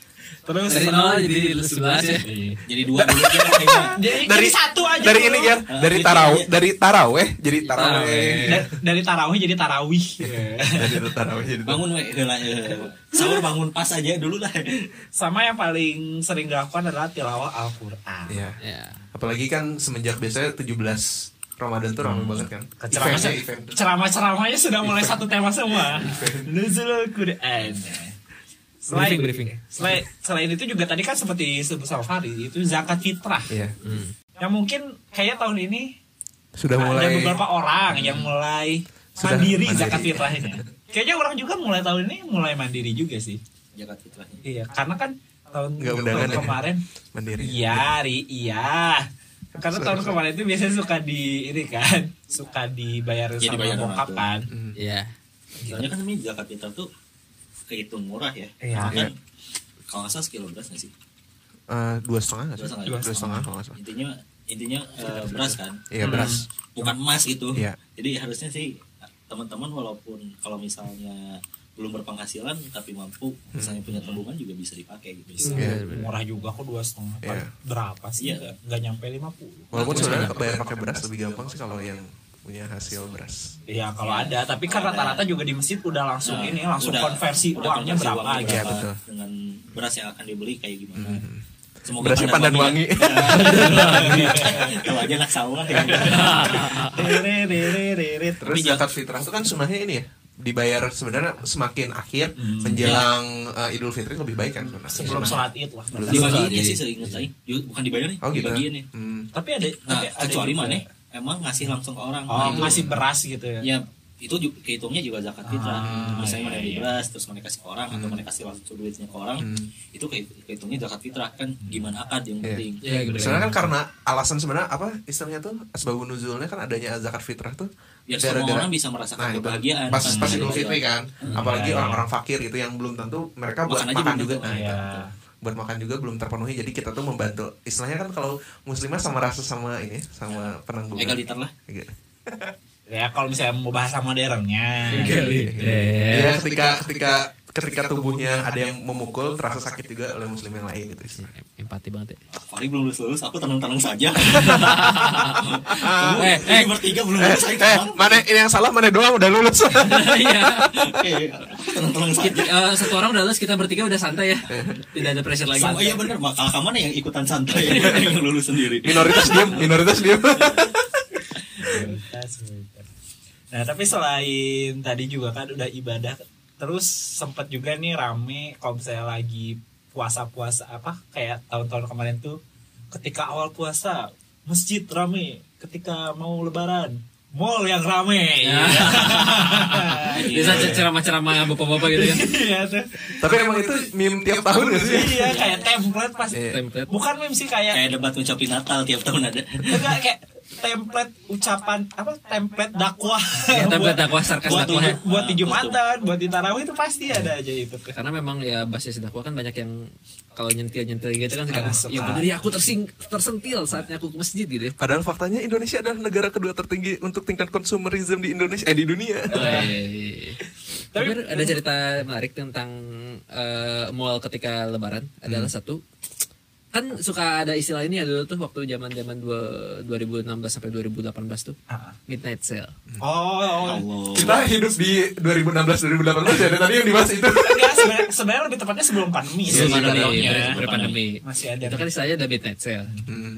Terus Dari nol jadi sebelas ya. Jadi dua dulu kayaknya. Jadi, dari jadi satu aja dari dulu. ini kan dari gitu tarawih dari taraweh jadi taraweh Taraweh. Da- dari tarawih jadi tarawih. dari taraweh jadi Bangun we, heula, eh, sahur bangun pas aja dulu lah. Sama yang paling sering dilakukan adalah tilawah Al-Qur'an. Iya. Ya. apalagi kan semenjak biasanya 17 Ramadan tuh ramai banget kan ceramah-ceramahnya sudah mulai satu tema semua. Nuzulul Quran. Selain, Briefing, briefing. Selain, selain itu juga tadi kan seperti sama Fahri itu zakat fitrah. iya Yang mungkin kayak tahun ini sudah ada mulai beberapa orang yang mulai Sudah mandiri, mandiri. zakat fitrahnya. Kayaknya orang juga mulai tahun ini mulai mandiri juga sih. Jagat fitrahnya. Iya, karena kan tahun, tahun ya? kemarin mandiri Iya, Ri, iya. Karena Sorry, tahun sorry. kemarin itu biasanya suka di ini kan, suka dibayar Iya, sama dibayar bokap kan. Iya. Soalnya kan ini zakat fitrah tuh kehitung murah ya. Iya. Kan kalau nggak salah sekilo beras nggak sih? Eh, dua setengah nggak Dua sih? setengah. dua setengah kalau nggak salah Intinya intinya eh, beras kan. iya beras Bukan emas gitu. Iya. Jadi harusnya sih teman-teman walaupun kalau misalnya belum berpenghasilan tapi mampu misalnya punya tabungan juga bisa dipakai gitu. Iya. Murah juga kok dua setengah. Iya. Berapa sih? Iya. Nggak, nyampe 50 walaupun sebenarnya bayar pakai beras lebih gampang sih kalau yang punya hasil beras Iya kalau ada, tapi kan rata-rata juga di masjid udah langsung Nah, ini langsung udah- konversi udah uangnya konversi berapa uangnya gitu. Iya, betul. dengan beras yang akan dibeli kayak gimana. Semoga Berasnya pandan wangi. Kalau aja nak sawah ya. Rere, rere, rere. terus zakat fitrah itu kan sunnahnya ini ya dibayar sebenarnya semakin akhir menjelang eh, Idul Fitri lebih baik kan sebenarnya Sebelum sholat id lah. Dibagiin ya sih seingat saya. Bukan dibayar nih, oh gitu dibagiin ya. Hmm. Tapi ada, Nah, tapi ada kecuali mana emang ngasih langsung ke orang. Oh, Nah, itu- masih beras gitu ya. ya itu ju- kehitungnya juga zakat fitrah. Ah, Misalnya mana iya, beli iya. beras terus mana kasih ke orang atau mana kasih langsung duitnya ke orang, Hmm. itu kehi- kehitungnya zakat fitrah kan gimana akad yang Iya. penting. Iya, gitu. Sebenarnya kan karena alasan sebenarnya apa istilahnya tuh asbabun nuzulnya kan adanya zakat fitrah tuh Biar semua orang bisa merasakan nah, itu. kebahagiaan. pas kan. pas Idul Fitri kan apalagi Iya, iya. orang-orang fakir gitu yang belum tentu mereka buat Makan juga tentu. nah, Iya. Buat makan juga belum terpenuhi jadi kita tuh membantu istilahnya kan kalau muslimah sama rasa sama ini sama penanggungan Egaliter lah. Gitu. Ya kalau misalnya mau bahasa modernnya. Iya, ketika ketika ketika tubuhnya ada yang memukul terasa sakit juga oleh muslim yang lain gitu istilahnya. Empati banget ya. Fahri belum lulus lulus, aku tenang-tenang saja. Eh, eh, bertiga belum Eh, lulus, eh, tenang. mana ini yang salah mana doang udah lulus Iya. Eh, tenang-tenang saja. Kita- eh, satu orang udah lulus, kita bertiga udah santai ya. Tidak ada pressure lagi. Oh iya benar, maka kamu mana yang ikutan santai yang lulus sendiri. minoritas diem minoritas diem Nah tapi selain tadi juga kan udah ibadah Terus sempat juga nih rame kalau misalnya lagi puasa-puasa apa Kayak tahun-tahun kemarin tuh Ketika awal puasa masjid rame Ketika mau lebaran mall yang rame Bisa ceramah-ceramah bapak-bapak gitu kan. Iya tuh tapi emang itu meme tiap tahun gak sih Iya kayak template pasti Iya. Template. Bukan meme sih kayak Kayak debat ngucapin Natal tiap tahun ada. Enggak kayak template ucapan apa template dakwah Ya, template dakwah sarkas buat dakwah. tujuh- buat di jumatan buat di tarawih itu pasti ada aja itu Karena memang ya basis dakwah kan banyak yang kalau nyentil-nyentil gitu kan sekarang ya bener ya aku tersing tersentil saatnya aku ke masjid gitu ya. Padahal faktanya Indonesia adalah negara kedua tertinggi untuk tingkat konsumerisme di Indonesia eh di dunia. Tapi Tapi- ada cerita menarik tentang eh, mall ketika lebaran adalah satu kan suka ada istilah ini ya dulu tuh waktu zaman zaman 2016 sampai 2018 tuh Ah. midnight sale. oh, oh. Allah. Kita hidup di 2016 2018 ya dan tadi yang dibahas itu. Sebenarnya, sebenarnya lebih tepatnya sebelum pandemi sih Sebelum pandemi, sebenarnya. sebelum pandemi. masih ada Itu kan istilahnya ada midnight sale.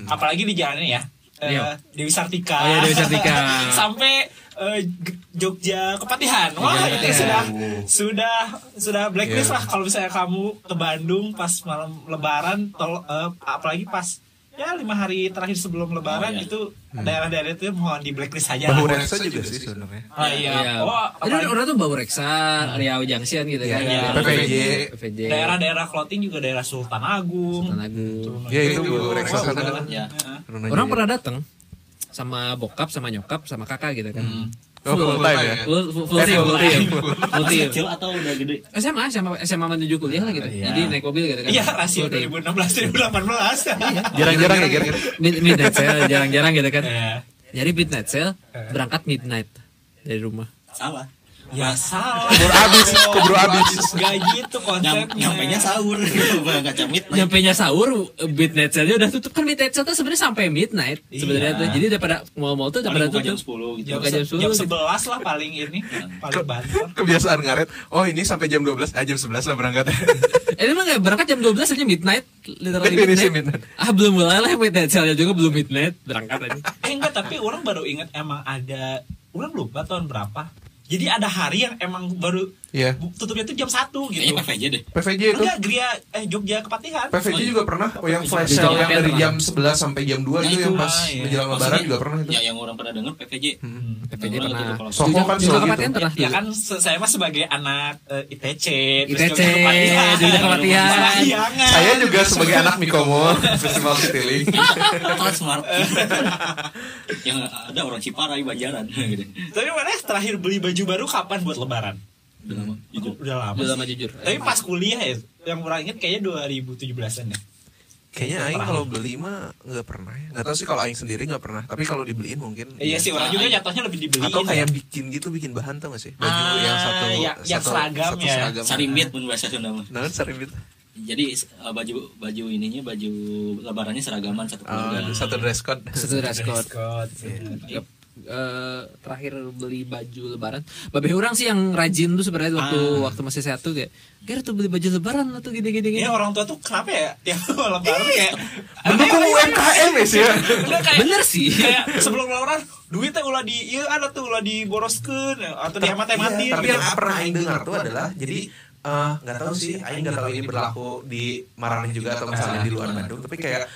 apalagi di jalannya ya eh, Iya. Dewi Sartika Oh iya, Dewi Sartika. sampai eh, G- Jogja Kepatihan wah Jogja itu Kepatihan. sudah sudah sudah blacklist lah kalau misalnya kamu ke Bandung pas malam Lebaran tol, eh, apalagi pas ya lima hari terakhir sebelum Lebaran Oh, iya. itu daerah-daerah itu mohon di blacklist aja lah. Bahu reksa juga sih sebenarnya. Ah, iya. Oh, Jadi apalagi orang tuh bau reksa, Riau Junction gitu kan. Iya, Iya. PVJ. daerah-daerah clothing juga daerah Sultan Agung Sultan Agung. Ya itu bahu reksa sana kan. Ya. Orang pernah datang sama bokap sama nyokap sama kakak gitu kan. Oh, full time ya. Full, full, full Eh, full full time. full Masih team. kecil atau udah gede? SMA, SMA, SMA menuju kuliah lah gitu. Iya. Jadi naik mobil gitu kan. Iya rasio Full team. 2016 2018 Jarang-jarang ya. Mid- midnight sale jarang-jarang gitu kan. Iya. Jadi midnight sale berangkat midnight dari rumah. Salah. Ya salah. Keburu habis, keburu habis. Gak gitu Nyam, konsepnya. sahur berangkat jam midnight nyampe nya sahur midnight sale udah tutup kan midnight sale tuh sebenarnya sampai midnight sebenarnya Iya. tuh jadi daripada mall-mall tuh paling daripada buka jam tutup 10 gitu jam 10 Jam. 11 lah paling ini. Paling banter. Kebiasaan ngaret. Oh ini sampai jam 12, ah jam 11 lah berangkat. Eh, ini mah nggak berangkat jam 12 aja midnight literally midnight. midnight. ah belum mulai lah midnight sale juga belum midnight berangkat aja Eh enggak, tapi orang baru ingat emang ada orang lupa tahun berapa. Jadi ada hari yang emang baru Iya. tutupnya tuh jam 1 gitu. kayaknya PVJ deh PVJ itu. Enggak, Gria eh Jogja Kepatihan. PVJ juga pernah. Oh yang flash Di sale yang dari pernah. jam 11 sampai jam 2 Nah, itu itu, yang pas ah, iya. menjelang lebaran juga pernah itu. ya yang orang pernah dengar PVJ PVJ Orang pernah gitu Juga- kan juga kepatihan gitu. pernah Ya kan saya mah sebagai anak eh, ITC, terus ITC, Jogja Kepatihan. Saya juga sebagai anak Mikomo Festival Citylink. Smart yang ada orang Ciparai Banjaran gitu Tapi mana terakhir beli baju baru kapan buat lebaran? Udah lama jujur Udah lama. Udah sih. lama jujur. Tapi pas kuliah ya, yang orang inget kayaknya 2017-an ya. Kayaknya Aing kalau beli mah nggak pernah ya. Nggak tahu sih kalau Aing sendiri nggak pernah. Tapi kalau dibeliin mungkin. Iya sih, orang juga jatuhnya lebih dibeliin. Atau kayak ya. bikin gitu, bikin bahan tau gak sih? Baju Ah, yang satu, yang- yang satu, seragam satu ya. seragam. sarimbit pun bahasa Sunda mah Nah, sarimbit. jadi eh, baju baju ininya baju lebarannya seragaman satu Oh, keluarga satu dress code. satu dress code Code. Eh, terakhir beli baju lebaran Babe orang sih yang rajin tuh sebenarnya waktu Ah. waktu masih sehat tuh kayak Ger tuh beli baju lebaran lah tuh gini gini gini Ini orang tua tuh kenapa ya tiap lebaran kayak Mendukung UMKM ya sih ya. Kayak Bener sih. Kayak sebelum lebaran duitnya ulah di iya ada tuh ulah diboroskeun atau dihemat-hematin. Iya, tapi yang pernah Aing dengar tuh adalah jadi eh, nggak tahu sih Aing nggak tahu ini berlaku di Marani juga atau misalnya di luar Bandung tapi kayak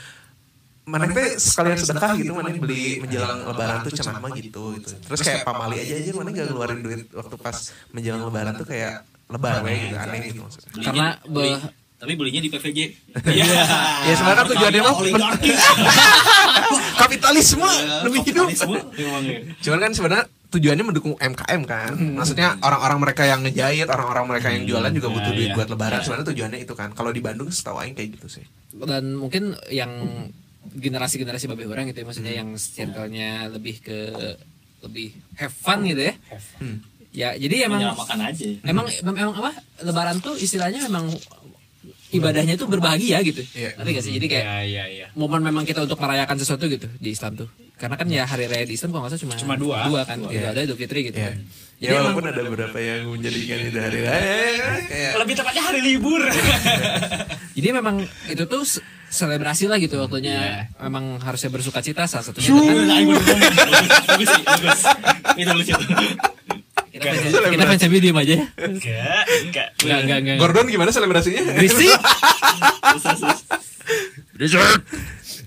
mana teh sekalian sedekah gitu mana beli menjelang lebaran tuh cenah mah gitu gitu terus kayak pamali aja aja mana nggak ngeluarin duit waktu pas menjelang lebaran tuh kayak lebar we gitu aneh gitu maksudnya Karena beli- be- tapi belinya di PVJ Iya. ya sebenarnya kan tujuannya mah kapitalisme lebih hidup ya. Cuman kan sebenarnya tujuannya mendukung UMKM kan. Maksudnya orang-orang mereka yang ngejahit, orang-orang mereka yang jualan juga butuh Iya, duit iya. buat lebaran. Sebenarnya tujuannya itu kan. Kalau di Bandung setahu aing kayak gitu sih. dan mungkin yang generasi-generasi babe orang gitu ya maksudnya yang circle-nya lebih ke lebih have fun gitu ya. Hmm. ya jadi emang menyamakan aja. emang emang apa lebaran tuh istilahnya memang ibadahnya tuh berbahagia gitu Iya. Ngerti gak sih jadi kayak Iya iya iya. momen memang kita untuk merayakan sesuatu gitu di Islam tuh karena kan ya hari raya di Islam kalau nggak salah cuma Cuma dua. dua kan Dua. Idul Adha Idul Fitri gitu Iya. kan. Ya walaupun ada beberapa yang menjadikan itu hari raya kayak Lebih tepatnya hari libur. jadi memang itu tuh se- selebrasi lah gitu waktunya Iya. memang harusnya bersuka cita salah satunya kan bagus sih, bagus. Itu lucu kita fans MU diem aja ya. Enggak, enggak. enggak enggak enggak. Gordon gimana selebrasinya? berisik.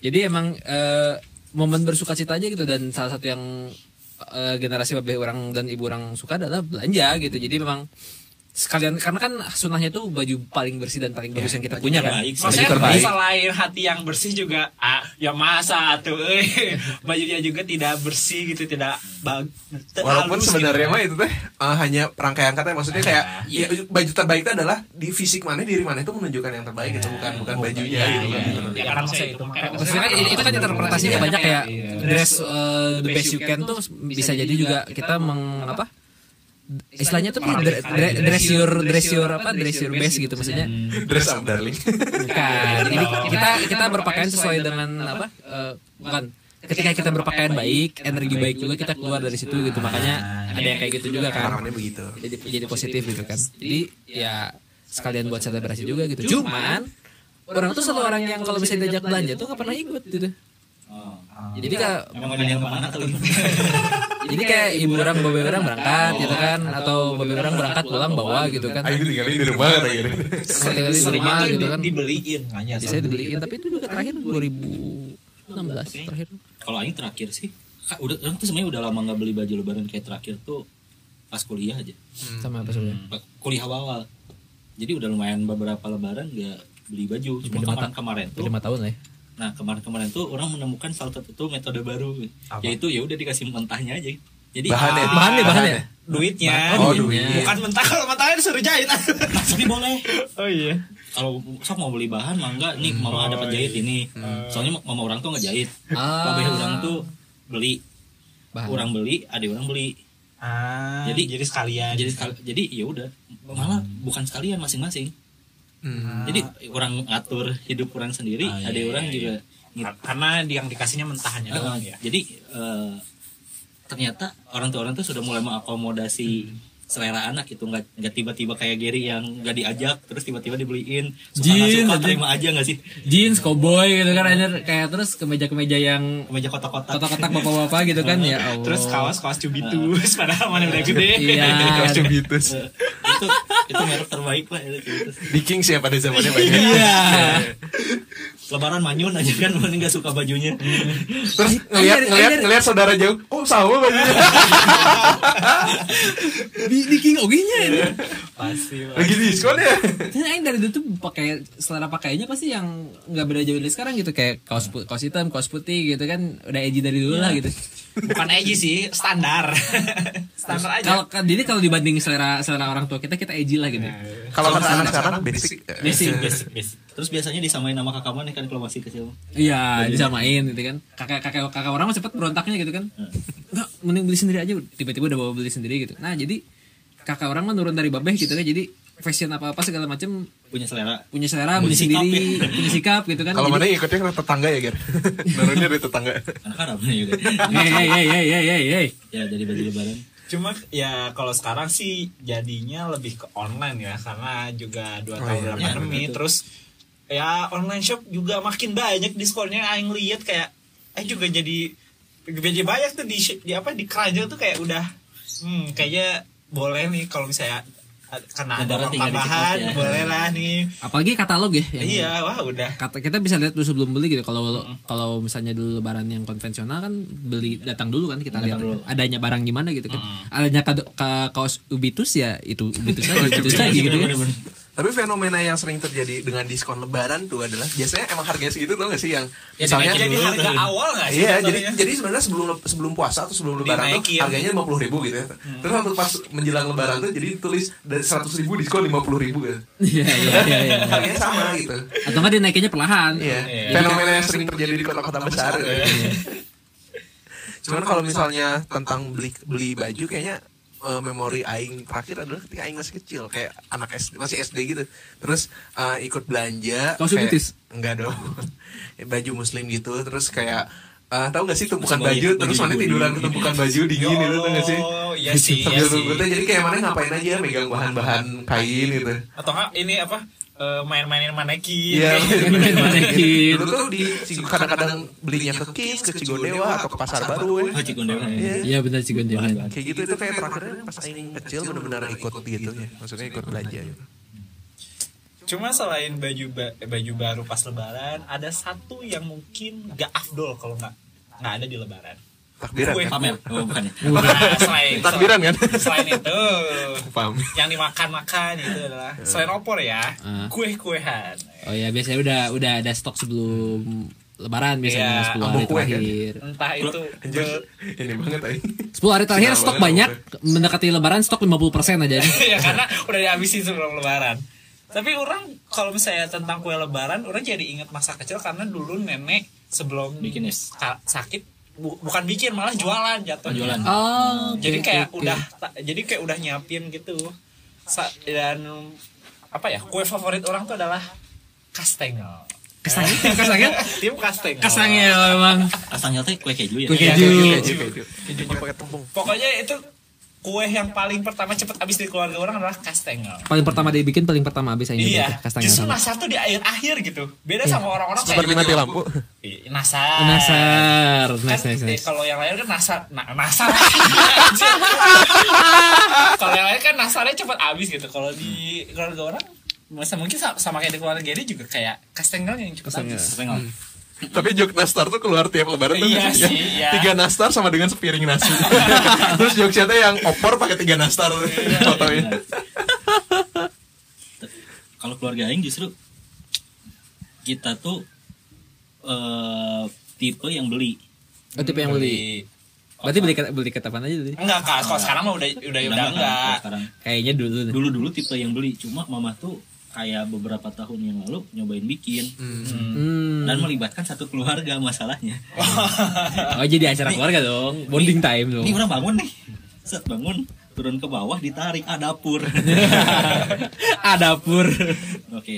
Jadi emang eh, momen bersuka cita aja gitu dan salah satu yang eh, generasi babe orang dan ibu orang suka adalah belanja gitu. Jadi memang sekalian karena kan sunahnya tuh baju paling bersih dan paling bagus yang kita punya kan. Maksudnya terbaik. selain hati yang bersih juga ah, ya masa tuh eh. Bajunya juga tidak bersih gitu tidak bag Walaupun halus sebenarnya gitu. mah itu teh eh, hanya rangkaian kata maksudnya kayak ya, baju terbaik itu adalah di fisik mana diri mana itu menunjukkan yang terbaik gitu bukan bukan bajunya Iya, gitu iya, kan. iya. Ya, karena maksudnya itu Maksudnya kan itu kan interpretasinya banyak kayak dress uh, the best you can tuh bisa jadi juga kita meng apa istilahnya tuh dre- dre- dress your dress your apa? dress your best gitu maksudnya. Dress up darling. bukan. Jadi kita kita berpakaian sesuai dengan apa? Eh, bukan. Ketika kita berpakaian baik energi baik juga kita keluar dari situ gitu. Makanya ada yang kayak gitu juga kan. Harapannya begitu. jadi jadi positif gitu kan. Jadi ya sekalian buat selebrasi juga gitu. Cuman orang tuh selalu orang yang kalau misalnya diajak belanja tuh nggak pernah ikut gitu. Oh. jadi ada yang ke mana kali? jadi kayak ibu orang babe orang berangkat gitu kan? Atau babe orang berangkat pulang bawa gitu kan? Ayo tinggalin di rumah kata gitu. tinggal di rumah itu gitu kan? dibeliin bisa dibeliin tapi itu juga terakhir 2016 terakhir. Kalau Aing terakhir sih, ah, udah orang tuh sebenarnya udah lama nggak beli baju lebaran kayak terakhir tuh pas kuliah aja, sama apa sebenarnya kuliah awal. Jadi udah lumayan beberapa lebaran nggak beli baju. Cuma Lima kemarin kemarin tuh, lima tahun lah ya nah kemarin-kemarin tuh orang menemukan salah satu metode baru, yaitu ya udah dikasih mentahnya aja. Jadi Bahannya. bahannya bahannya duitnya Oh, duitnya. bukan mentah kalau mentahnya disuruh jahit Nah, tapi boleh. oh iya Kalau sok mau beli bahan mangga nih mama ada penjahit ini. Soalnya mama orang tuh ngejahit. Ah. Babe orang tuh beli. bahan Orang beli, adik orang beli. Ah, Jadi- jadi sekalian. jadi sekal- jadi ya udah malah bukan sekalian masing-masing Hmm. jadi orang ngatur hidup orang sendiri Ah, iya, ada iya, orang iya. juga Kar- karena yang dikasihnya mentahannya Ah, doang ya. jadi eh, ternyata orang tua orang tuh sudah mulai mengakomodasi selera anak gitu nggak nggak tiba-tiba kayak Gary yang nggak diajak terus tiba-tiba dibeliin suka nggak Jeans, suka terima aja nggak sih jeans cowboy gitu kan anjir kayak terus kemeja-kemeja yang meja kotak-kotak kotak-kotak bapak-bapak gitu kan ya Allah. Terus kaos-kaos cubitus padahal mana udah gede. Iya. Kaos Cubitus. Itu itu merek terbaik lah itu Cubitus. Di Kings ya pada zamannya banyak. Iya. Lebaran manyun aja kan mana nggak suka bajunya Terus ngelihat ngelihat ngelihat saudara jauh, oh sama bajunya. di, di King Oginya ya. Pasti. Pak. Lagi diskon ya. Kan aing dari dulu tuh pakai selera pakainya pasti yang nggak beda jauh dari sekarang gitu kayak kaos kaos hitam, kaos putih gitu kan udah edgy dari dulu lah gitu. Bukan edgy sih, standar. standar aja. Kalau kan jadi kalau dibanding selera selera orang tua kita kita edgy lah gitu. Kalau kata anak sekarang basic. Basic. basic, basic. terus biasanya disamain nama kakak mana kan kalau masih kecil Iya, disamain gitu kan. Kakak kakak kakak orang mah cepet berontaknya gitu kan. Enggak, mending beli sendiri aja. Tiba-tiba udah bawa beli sendiri gitu. Nah, jadi kakak orang mah nurun dari babeh gitu kan. Jadi fashion apa-apa segala macam punya selera punya selera, Punya sendiri, ya. punya sikap gitu kan. Kalau mana ikutnya ke tetangga ya, Ger? Nurunnya dari tetangga. anak Arab nih juga Hei, hei, hei, hei, hei, hei, hei. ya dari baju lebaran Cuma ya kalau sekarang sih jadinya lebih ke online ya karena juga dua Oh, tahun iya. Iya, pandemi betul. terus ya online shop juga makin banyak diskonnya aing lihat kayak aing juga jadi jadi banyak tuh di, di apa di keranjang tuh kayak udah hmm kayaknya boleh nih kalau misalnya karena ada tambahan ya. boleh lah nih Apalagi katalog ya. yang- iya wah udah Kata kita bisa lihat dulu sebelum beli gitu. Kalau kalau misalnya dulu lebaran yang konvensional kan beli datang dulu kan kita lihat dulu. adanya barang gimana gitu kan. Adanya kado, ka, kaos ubitus ya itu ubitus aja, ubitus aja gitu kan. Tapi fenomena yang sering terjadi dengan diskon lebaran tuh adalah biasanya emang harganya segitu tuh gak sih yang ya misalnya jadi dulu harga tuh. awal nggak sih Iya, jadi jadi sebenarnya sebelum sebelum puasa atau sebelum lebaran tuh harganya lima puluh ribu gitu ya. Terus waktu pas menjelang lebaran tuh jadi tulis dari seratus ribu diskon lima puluh ribu gitu. Iya iya iya. iya. Harganya sama gitu. Atau nggak dinaikinnya perlahan. Iya. Iya. Fenomena yang sering terjadi di kota-kota besar. gitu. Cuman kalau misalnya tentang beli beli baju kayaknya eh, memori aing terakhir adalah ketika aing masih kecil kayak anak SD masih SD gitu. Terus eh, ikut belanja kayak-? Enggak dong. baju muslim gitu terus kayak eh, tahu gak sih tumpukan Masih baju banyak terus baju mana tiduran tumpukan baju dingin Ya itu tuh gak sih? Allah, iya sih, iya sih. jadi kayak mana ngapain aja megang bahan-bahan kain gitu. atau ini apa eh, main-mainin manekin Iya, kayak- Main manekin. Dulu tuh di kadang-kadang belinya ke Kings, ke Cigondewa atau ke Pasar Baru ya. oh Cigondewa Iya. Iya benar gue Kayak gitu itu kayak terakhirnya pas aing kecil benar-benar ikut gitu ya. Maksudnya ikut belanja gitu. Cuma selain baju ba- baju baru pas lebaran, ada satu yang mungkin gak afdol kalau nggak nggak ada di lebaran. Takbiran Kue. kan? pamer oh bukan ya Nah, selain Takbiran kan? Selain itu, Paham. yang dimakan-makan itu adalah selain opor ya, Ah. kue-kuehan. Oh ya biasanya udah udah ada stok sebelum lebaran biasanya Iya, 10 hari kue kan? terakhir. Entah itu Anjir, ini banget aing. 10 hari terakhir stok banyak, mendekati lebaran stok 50% aja. ya karena udah dihabisin sebelum lebaran. Tapi orang kalau misalnya tentang kue lebaran, orang jadi ingat masa kecil karena dulu nenek sebelum Bikin sa- sakit bu- bukan bikin malah jualan jatuh. Oh, jualan. Oh, Jadi oke, kayak oke, oke. udah ta- jadi kayak udah nyiapin gitu. Sa- dan apa ya? Kue favorit orang tuh adalah kastengel. Kastengel? Kastengel? Tim kastengel. Kastengel emang. asalnya teh kue keju ya Kue Iya, keju. Keju, keju. Keju pakai tepung. Pokoknya itu kue yang paling pertama cepet habis di keluarga orang adalah kastengel. Paling pertama dibikin paling pertama habis aja Iya, kastengel justru sama. nasar tuh di akhir-akhir gitu. Beda sama orang-orang Seperti mati lampu. Ih, Nasar. Nasar, Kan, nice nice eh, nice. kalau yang lain kan nasar, nah, nasar. kalau yang lain kan nasarnya cepet habis gitu. Kalau di keluarga orang, masa mungkin sama, sama kayak di keluarga Gary juga kayak kastengel yang Kastengel. habis. Kastengel. Tapi jok nastar tuh keluar tiap lebaran tuh Iya sih? iya. Tiga nastar sama dengan sepiring nasi. Terus jokesnya tuh yang opor pakai tiga nastar Iya. fotoin. kalau keluarga aing justru kita tuh eh tipe yang beli Oh tipe yang beli. Berarti beli ke- beli ke kapan aja tadi? Enggak, Kak. Kalau sekarang mah udah udah udah Udah enggak. Kayaknya dulu. deh. dulu dulu tipe yang beli cuma mama tuh kayak beberapa tahun yang lalu nyobain bikin. Hmm. dan melibatkan satu keluarga masalahnya. Oh jadi acara keluarga dong, bonding time dong. ini orang bangun nih. Set bangun. Turun ke bawah ditarik ah dapur. Ada pur. oke.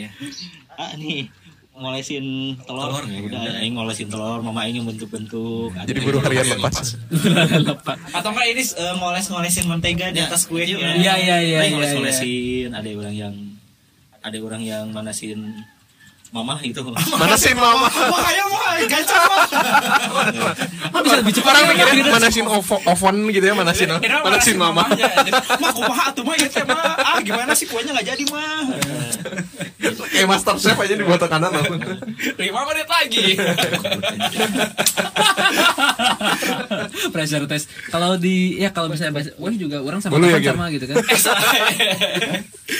Ah nih. Ngolesin telur, ya udah aing ngolesin telur. Mama aing bentuk-bentuk. Jadi buruh harian lepas. Atau enggak ini eh, ngoles-ngolesin mentega di atas kue. Iya, Iya, iya, iya, iya, ngoles-ngolesin. Ada orang yang ada orang yang manasin mama itu Mana sih mama? Makanya mah gacor mah. Bisa lebih cepat Orang ya, mikirnya gitu. manasin ovo- oven gitu ya, manasin Kira manasin mama. mamanya. Mah kumaha atuh mah ieu teh mah. Ah gimana sih kuenya enggak jadi mah. Kayak master chef aja dibuat tekanan langsung. 5 menit lagi. pressure test. Kalau di ya kalau misalnya bahasa, wah juga orang sama Bolu ya, sama gitu kan.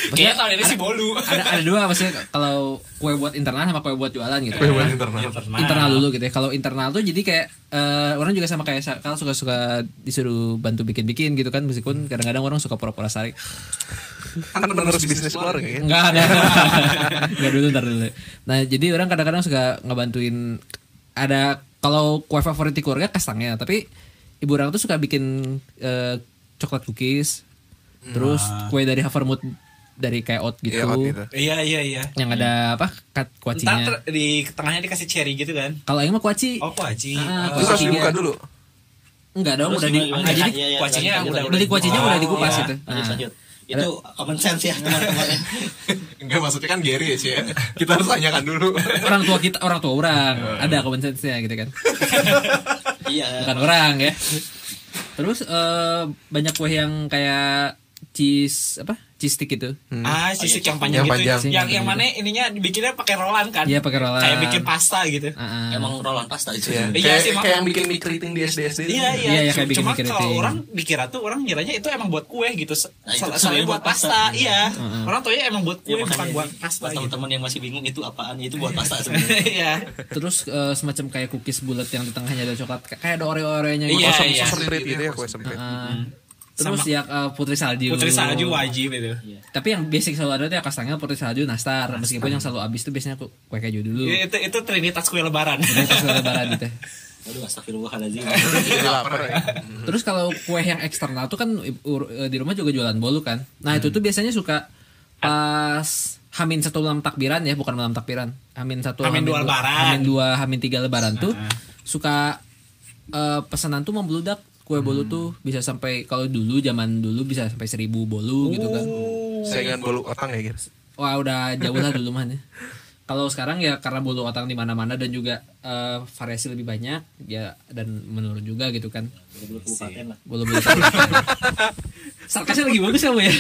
Kayaknya tahun ini sih bolu. ada ada dua maksudnya kalau kue buat internal sama kue buat jualan gitu. Kue buat internal. internal dulu gitu ya. Kalau internal tuh jadi kayak eh, orang juga sama kayak kalau suka-suka disuruh bantu bikin-bikin gitu kan meskipun kadang-kadang orang suka pura-pura sari. Kan menerus bisnis keluarga ya. Enggak ada. Enggak dulu ntar dulu. Nah, jadi orang kadang-kadang suka ngebantuin ada kalau kue favorit di keluarga kastangnya, tapi ibu orang tuh suka bikin eh, coklat cookies. Terus kue dari Havermut dari kayak oat gitu. Iya, gitu. Iya iya iya. Yang ada apa? Kat Entar kuacinya. ter- di tengahnya dikasih cherry gitu kan. Kalau yang mah kuaci. Oh kuaci. Ah, Oh, Terus harus dibuka dulu. Enggak dong, Terus udah di gimana? jadi Iya, iya, kuacinya lanjut, udah- lanjut. beli kuacinya Oh, udah dikupas iya. itu. lanjut Nah. lanjut itu common sense ya teman-teman Enggak maksudnya kan Gary ya sih ya. Kita harus tanyakan dulu. orang tua kita orang tua orang ada common sense-nya gitu kan iya bukan orang ya terus eh, banyak kue yang kayak cheese apa stick itu Ah, sisik yang panjang Yang gitu. panjang. Yang yang mana ininya dibikinnya pakai rolan kan? Iya, pakai rolan. Kayak bikin pasta gitu. Ah, ah. emang rolan pasta itu Iya. Iya Kayak sih, kayak yang bikin mie keriting di SD SD. Iya iya. Iya, iya, kayak bikin Cuma kalau orang dikira tuh orang ngiranya itu emang buat kue gitu. Nah, Selain buat pasta. pasta, iya. Orang tuh ya emang buat kue Ya, bukan buat pasta buat gitu. teman-teman yang masih bingung itu apaan itu buat pasta sebenarnya Iya. terus eh, semacam kayak cookies bulat yang di tengahnya ada coklat Kay- kayak ada oreo-oreonya Iya, gitu iya. Semprit gitu ya kue semprit. Ah. terus Sama- ya eh, putri salju Putri salju wajib itu. tapi yang basic selalu ada tuh ya kastangnya putri salju nastar meskipun yang selalu habis tuh biasanya kue kue keju dulu Itu itu trinitas kue lebaran. Jadi pas lebaran gitu aduh astagfirullahaladzim Jadi lapar ya. Terus kalau kue yang eksternal tuh kan eh, di rumah juga jualan bolu kan. Nah itu tuh biasanya suka pas Hamin satu malam takbiran ya, bukan malam takbiran. Hamin satu, Hamin dua lebaran. Hamin dua, Hamin tiga lebaran tuh suka eh, pesanan tuh membludak kue bolu tuh bisa sampai kalau dulu zaman dulu bisa sampai seribu bolu gitu kan. Saingan bolu otang ya gitu. Wah udah jauh lah dulu mah ya. Kalau sekarang ya karena bolu otang di mana-mana dan juga eh, variasi lebih banyak ya dan menurun juga gitu kan. belum kabupaten lah Bolu bolu. Sarkasnya lagi bagus kamu ya.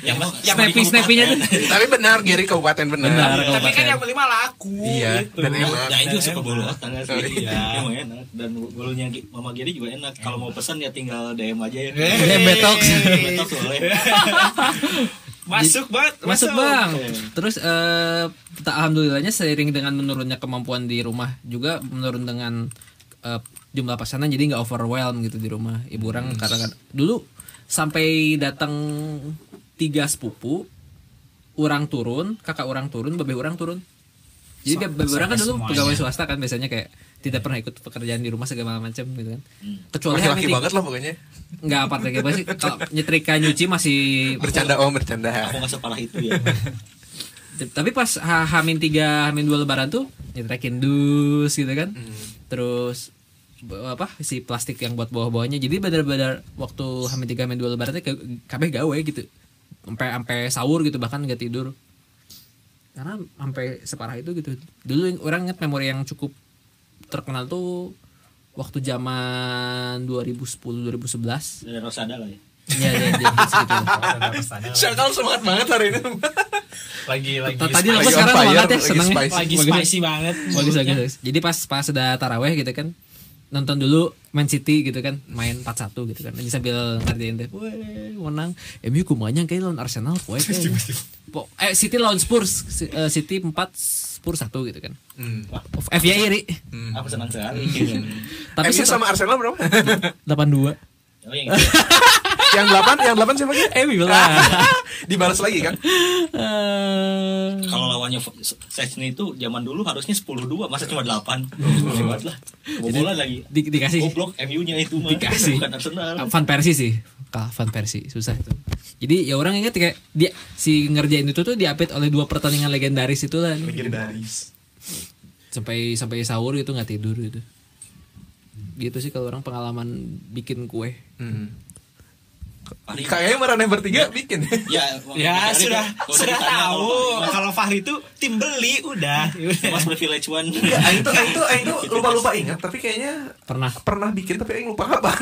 Yang yang Snappy snappynya tuh. Tapi benar Gary kabupaten benar. Benar. Tapi kan kabupaten. yang beli mah laku. Iya, gitu. dan emang. Ya itu suka Oh, sih. iya. Emang enak dan bolunya Gi- Mama Giri juga enak. Kalau mau pesan ya tinggal DM aja ya. DM Betox. Betox boleh. Masuk banget, Masuk bang. Terus eh tak alhamdulillahnya seiring dengan menurunnya kemampuan di rumah juga menurun dengan eh, jumlah pesanan jadi nggak overwhelm gitu di rumah. Ibu orang karena dulu sampai datang tiga sepupu, orang turun, kakak orang turun, babe orang turun. Jadi babe orang kan dulu semuanya. pegawai swasta kan biasanya kayak tidak pernah ikut pekerjaan di rumah segala macam gitu kan. Kecuali Laki-laki banget lah pokoknya. nggak apa apa sih kalau nyetrika nyuci masih Bercanda om bercanda. Aku nggak separah itu ya. tapi pas H- Hamin 3 Hamin 2 lebaran tuh nyetrekin dus gitu kan terus b- apa si plastik yang buat bawah-bawahnya jadi benar-benar waktu Hamin 3 Hamin 2 lebaran tuh kabeh gawe gitu sampai sampai sahur gitu bahkan nggak tidur karena sampai separah itu gitu dulu yang- orang ingat memori yang cukup terkenal tuh waktu zaman 2010 2011 Dari Rosada lah ya. ya ya, ya, segitu. Syakal semangat banget hari ini. Lagi lagi. Tadi Lagi aku sekarang semangat ya lagi seneng ya. lagi spicy banget. bagus bagus, bagus. jadi pas pas sudah taraweh gitu kan nonton dulu Man City gitu kan main 4-1 gitu kan. Jadi sambil ngerjain teh weh menang. MU kumanya kayak lawan Arsenal poe eh City lawan Spurs. Si- eh, City 4 Spurs 1 gitu kan. Hmm. FYI iri Aku senang sekali. tapi MU sama Arsenal berapa? 82 Oh, yang itu. Yang delapan yang delapan siapa lagi Emi lah. dibalas lagi kan Eh, Kalau lawannya Sechny itu zaman dulu harusnya 10-2 masa cuma 8. Hebat lah. Bobolan lagi. di- dikasih Goblok MU-nya itu mah. Dikasih. Bukan Arsenal. Van Persie sih Van Persie susah itu jadi ya orang ingat kayak dia si ngerjain itu tuh diapit oleh dua pertandingan legendaris itu lah legendaris sampai sampai sahur gitu nggak tidur gitu gitu sih kalau orang pengalaman bikin kue hmm. Paling- kayaknya merana bertiga bikin Ya, Ya sudah sudah ditanya tahu kalau- kalau Fahri itu tim beli udah. Mas privilege one. Aing tuh, Aing tuh lupa-lupa ingat, tapi kayaknya pernah pernah bikin tapi Aing lupa kapan.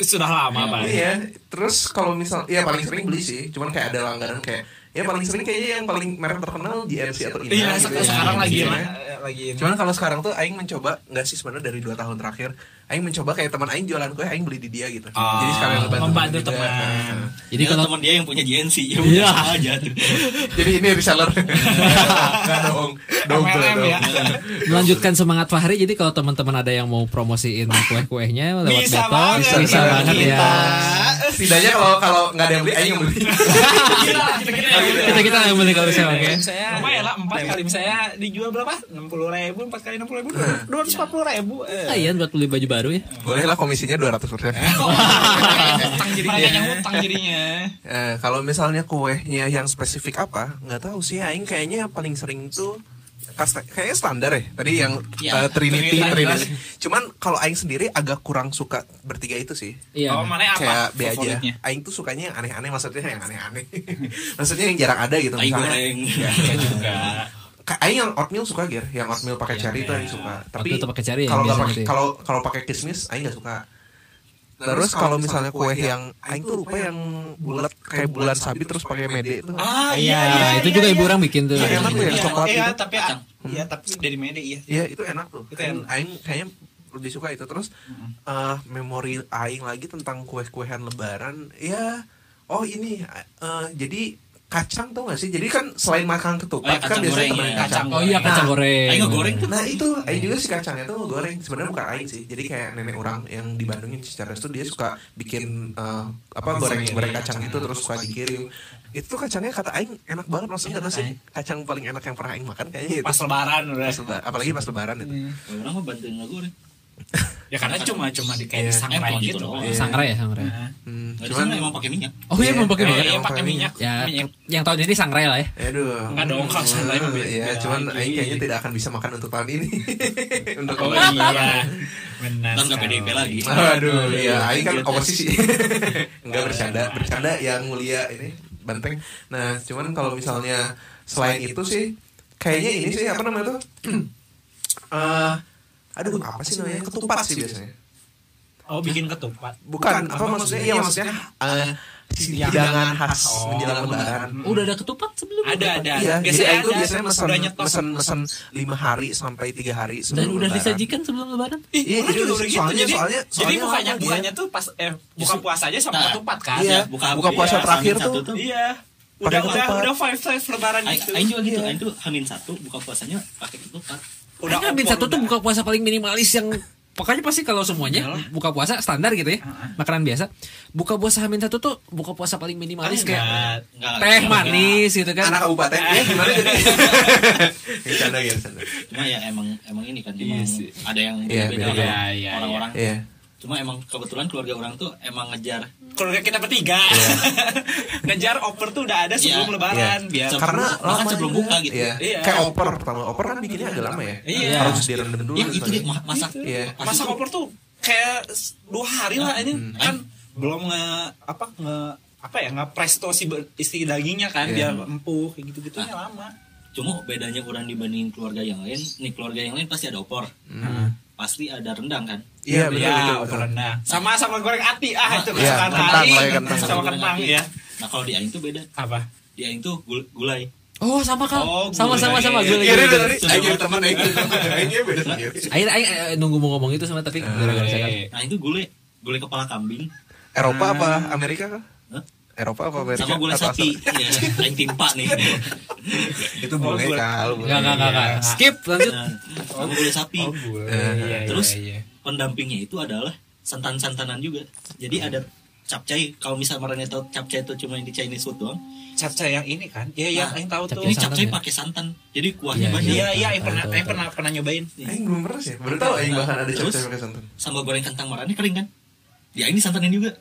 sudah lama pak. iya, terus kalau misal, ya paling sering beli sih, cuman kayak ada langganan kayak, ya paling sering kayaknya yang paling merek terkenal GMC atau Ina. Iya gitu sek- ya. sekarang lagi Iya. mah lagi ini. Cuman kalau sekarang tuh Aing mencoba, nggak sih sebenarnya dari dua tahun terakhir, Aing mencoba kayak teman Aing jualan kue, Aing beli di dia gitu. Oh, Jadi sekalian ngebantu membantu juga. teman. Nah. jadi Ya, kalau teman dia yang punya GNC ya Iya. aja tuh. Jadi ini reseller. Enggak dong. MLM dong. ya. melanjutkan semangat Fahri jadi kalau teman-teman ada yang mau promosiin kue-kuehnya lewat Bisa Beto banget. bisa, Bisa banget ya kita. Setidaknya kalau kalau nggak ada yang beli, Aing yang beli. kita kita yang beli kalau bisa oke Saya lumayan lah empat kali misalnya dijual berapa? Enam puluh ribu empat kali enam puluh ribu dua ratus empat puluh ribu. Ah, iya buat beli baju baru ya Boleh lah komisinya 200 persen. Utang jadinya. yang utang jadinya. Eh, kalau misalnya kuenya yang spesifik apa, nggak tahu sih. Aing kayaknya yang paling sering tuh kayaknya standar ya. Tadi yang Ya, eh, Trinity, Trinity, Trinity. Cuman kalau Aing sendiri agak kurang suka bertiga itu sih. iya Oh, mana apa? Kayak B aja. Aing tuh sukanya yang aneh-aneh, maksudnya yang aneh-aneh. maksudnya yang jarang ada gitu. Tai misalnya. goreng. Saya juga. Aing yang oatmeal suka Ger, yang oatmeal pakai cherry itu Aing suka. Tapi ya, kalau nggak biasa pakai ya. kalau kalau pakai kismis Aing nggak suka. Terus kalau misalnya kue yang Aing tuh lupa yang bulat kayak bulan sabit terus pakai mede itu. Ah iya itu juga ibu orang bikin tuh Iya, enak tuh yang Iya, coklat Iya, itu. tapi Kacang. iya tapi dari Mede iya. Iya itu enak tuh. Itu Aing, kayaknya lebih suka itu terus eh, memori Aing lagi tentang kue-kuean Lebaran. Ya, oh ini eh, jadi kacang tuh gak sih? Jadi kan selain makan Oh, ketupat ya, kan biasanya goreng ya. kacang. oh iya kacang Nah, goreng Aing ngegoreng tuh. Nah itu, Aing juga si kacangnya tuh goreng Sebenarnya bukan Aing sih Jadi kayak nenek orang yang di Bandung yang secara itu Dia suka bikin eh, apa goreng goreng kacang gitu Terus suka dikirim Itu kacangnya kata Aing enak banget Maksudnya tahu sih Kacang paling enak yang pernah Aing makan kayaknya itu Pas lebaran udah. Apalagi pas lebaran itu Orang mah bantuin. Ya karena cuma cuma di kayak Iya. sangrai Emang gitu. gitu doang. Iya. sangrai ya sangrai Nah. hmm, Nggak Cuman emang pakai minyak. oh iya mau pakai Iya, minyak Iya, emang pakai minyak. ya Minyak. yang tahu jadi sangrai lah ya Aduh Enggak dong, kalau sangrai mah Iya beda cuman. Aing kayaknya tidak akan bisa makan untuk tahun ini Untuk Oh tahun ini. iya. Benar. Ke sekali. PDIP lagi. Aduh, iya, Aing kan Iya, oposisi. Enggak bercanda, bercanda yang mulia ini banteng. Nah, cuman kalau misalnya selain itu sih, kayaknya ini sih apa namanya tuh? Eh, aduh, apa sih namanya? Ketupat sih biasanya. Oh bikin ketupat. Bukan, apa maksudnya? Iya maksudnya eh, hidangan khas menjelang lebaran. udah ada ketupat sebelum Ada ada. Iya, jadi Biasanya tuh ada. biasanya mesen Udah nyetok. mesen mesen lima hari sampai tiga hari dan sebelum udah lebaran. disajikan sebelum lebaran Iya, jadi udah- udah gitu. soalnya, jadi, soalnya, jadi soalnya bukanya lama dia. bukanya tuh pas eh buka puasa aja sama Nah, ketupat kan. Iya. buka Buka puasa iya, terakhir tuh. Iya. Udah udah ketupat. udah five five lebaran gitu. Aing juga gitu, Iya. Aing tuh Hamin satu buka puasanya pakai ketupat. Udah Kan opor, satu tuh buka puasa paling minimalis yang pokoknya pasti kalau semuanya buka puasa standar gitu ya makanan biasa. Buka puasa Hamin satu tuh buka puasa paling minimalis kayak Enggak. Enggak. teh manis gitu kan. Anak kabupaten. Ya gimana jadi? Bercanda ya bercanda Cuma ya emang emang ini kan Iya emang sih. ada yang Iya, beda-beda Iya, iya, orang-orang. iya Cuma emang kebetulan keluarga orang tuh emang ngejar keluarga kita bertiga ngejar oper tuh udah ada sebelum Iya. lebaran Iya. biar karena lama sebelum juga. buka gitu. Iya. Iya. kayak oper pertama oper kan bikinnya agak lama ya Iya. harus direndam dulu dan itu dia masak Iya. pas masa itu- oper tuh kayak dua hari lah ini Hmm. kan belum nge apa nge apa ya nge presto si isi dagingnya kan Iya. biar empuk kayak gitu gitunya lama cuma bedanya orang dibandingin keluarga yang lain nih keluarga yang lain pasti ada opor Hmm. Pasti ada rendang kan? Iya betul ya betul, betul. rendang. Sama sama goreng ati. Ah itu Iya, kesukaan kentang lah kentang. sama kentang ya nah kalau di Aing tuh beda. Apa? Di Aing tuh gul- gulai. Oh sama kan Oh, sama sama gulai. sama Iya, gue Iya, lagi iya, dari Sudah. ayo teman ayo ayo beda sendiri Akhir akhir nunggu mau ngomong itu sama tapi gara-gara saya kan. nah itu gulai. Gulai kepala kambing. Eropa apa Amerika kah Hah? Eropa apa Amerika sama Atau sapi asal? ya Aing timpa nih itu boleh gulai. kal Enggak enggak enggak. Skip lanjut. nah, sama gulai sapi oh Eh, iya, iya, terus iya. pendampingnya itu adalah santan-santanan juga. Jadi ada capcay kalau misal marahnya tahu capcay itu cuma yang di Chinese food doang. Capcay yang ini kan ya yang Nah, yang tahu tuh Ini capcay pakai santan. Jadi kuahnya Iya, banyak. iya iya yang pernah yang pernah pernah nyobain Aing belum pernah sih. Baru tahu Aing bahkan ada Terus? capcay pakai santan. Sambal goreng kentang marahnya kering kan? Ya ini santanin juga.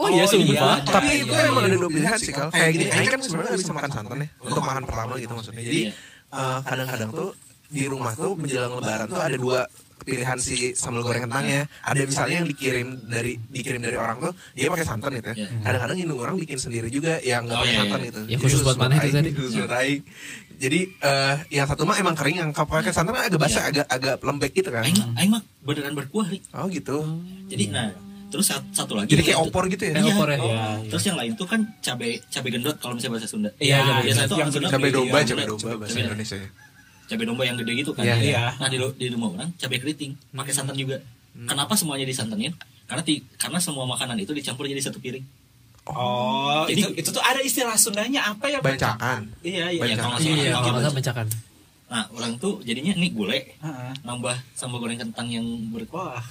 Oh iya sumpah. Tapi itu iya, emang iya. ada dua pilihan sih kalau kayak gini. Kan sebenarnya bisa makan santan ya untuk makan pertama gitu maksudnya. Jadi Iya. eh, kadang-kadang tuh di rumah tuh menjelang lebaran tuh ada dua pilihan si sambal goreng kentangnya. Ada misalnya yang dikirim dari dikirim dari orang tuh dia pakai santan gitu ya. Iya. Kadang-kadang indung orang bikin sendiri juga yang nggak Oh, pakai iya, santan iya. gitu. Ya, khusus buat mana itu tadi? Khusus buat Aing. Jadi eh yang satu mah emang kering yang kalau pakai santan agak basah, agak agak lembek gitu kan. Aing mah beneran berkuah. Oh gitu. Jadi nah, terus sat- satu lagi Jadi kayak yang itu- opor gitu ya. Iya. opor ya. Iya, Terus yang lain tuh kan cabe cabe gendot kalau misalnya bahasa Sunda. Iya, biasa cabai itu gendot. orang Sunda Cabai domba, yang cabai gendot, domba bahasa cabai- Indonesia ya. Cabai domba yang gede gitu kan. Iya, iya. Nah di, di rumah orang cabai keriting pakai santan juga. Hmm. Kenapa semuanya disantanin? Karena ti- karena semua makanan itu dicampur jadi satu piring. oh Jadi- itu itu tuh ada istilah Sundanya apa ya Bancakan. iya iya Ya, kalau nggak Iya, iya, gitu. kalau nggak salah bencakan. Nah orang tuh jadinya nih gulai Heeh. nambah sambal goreng kentang yang Wah.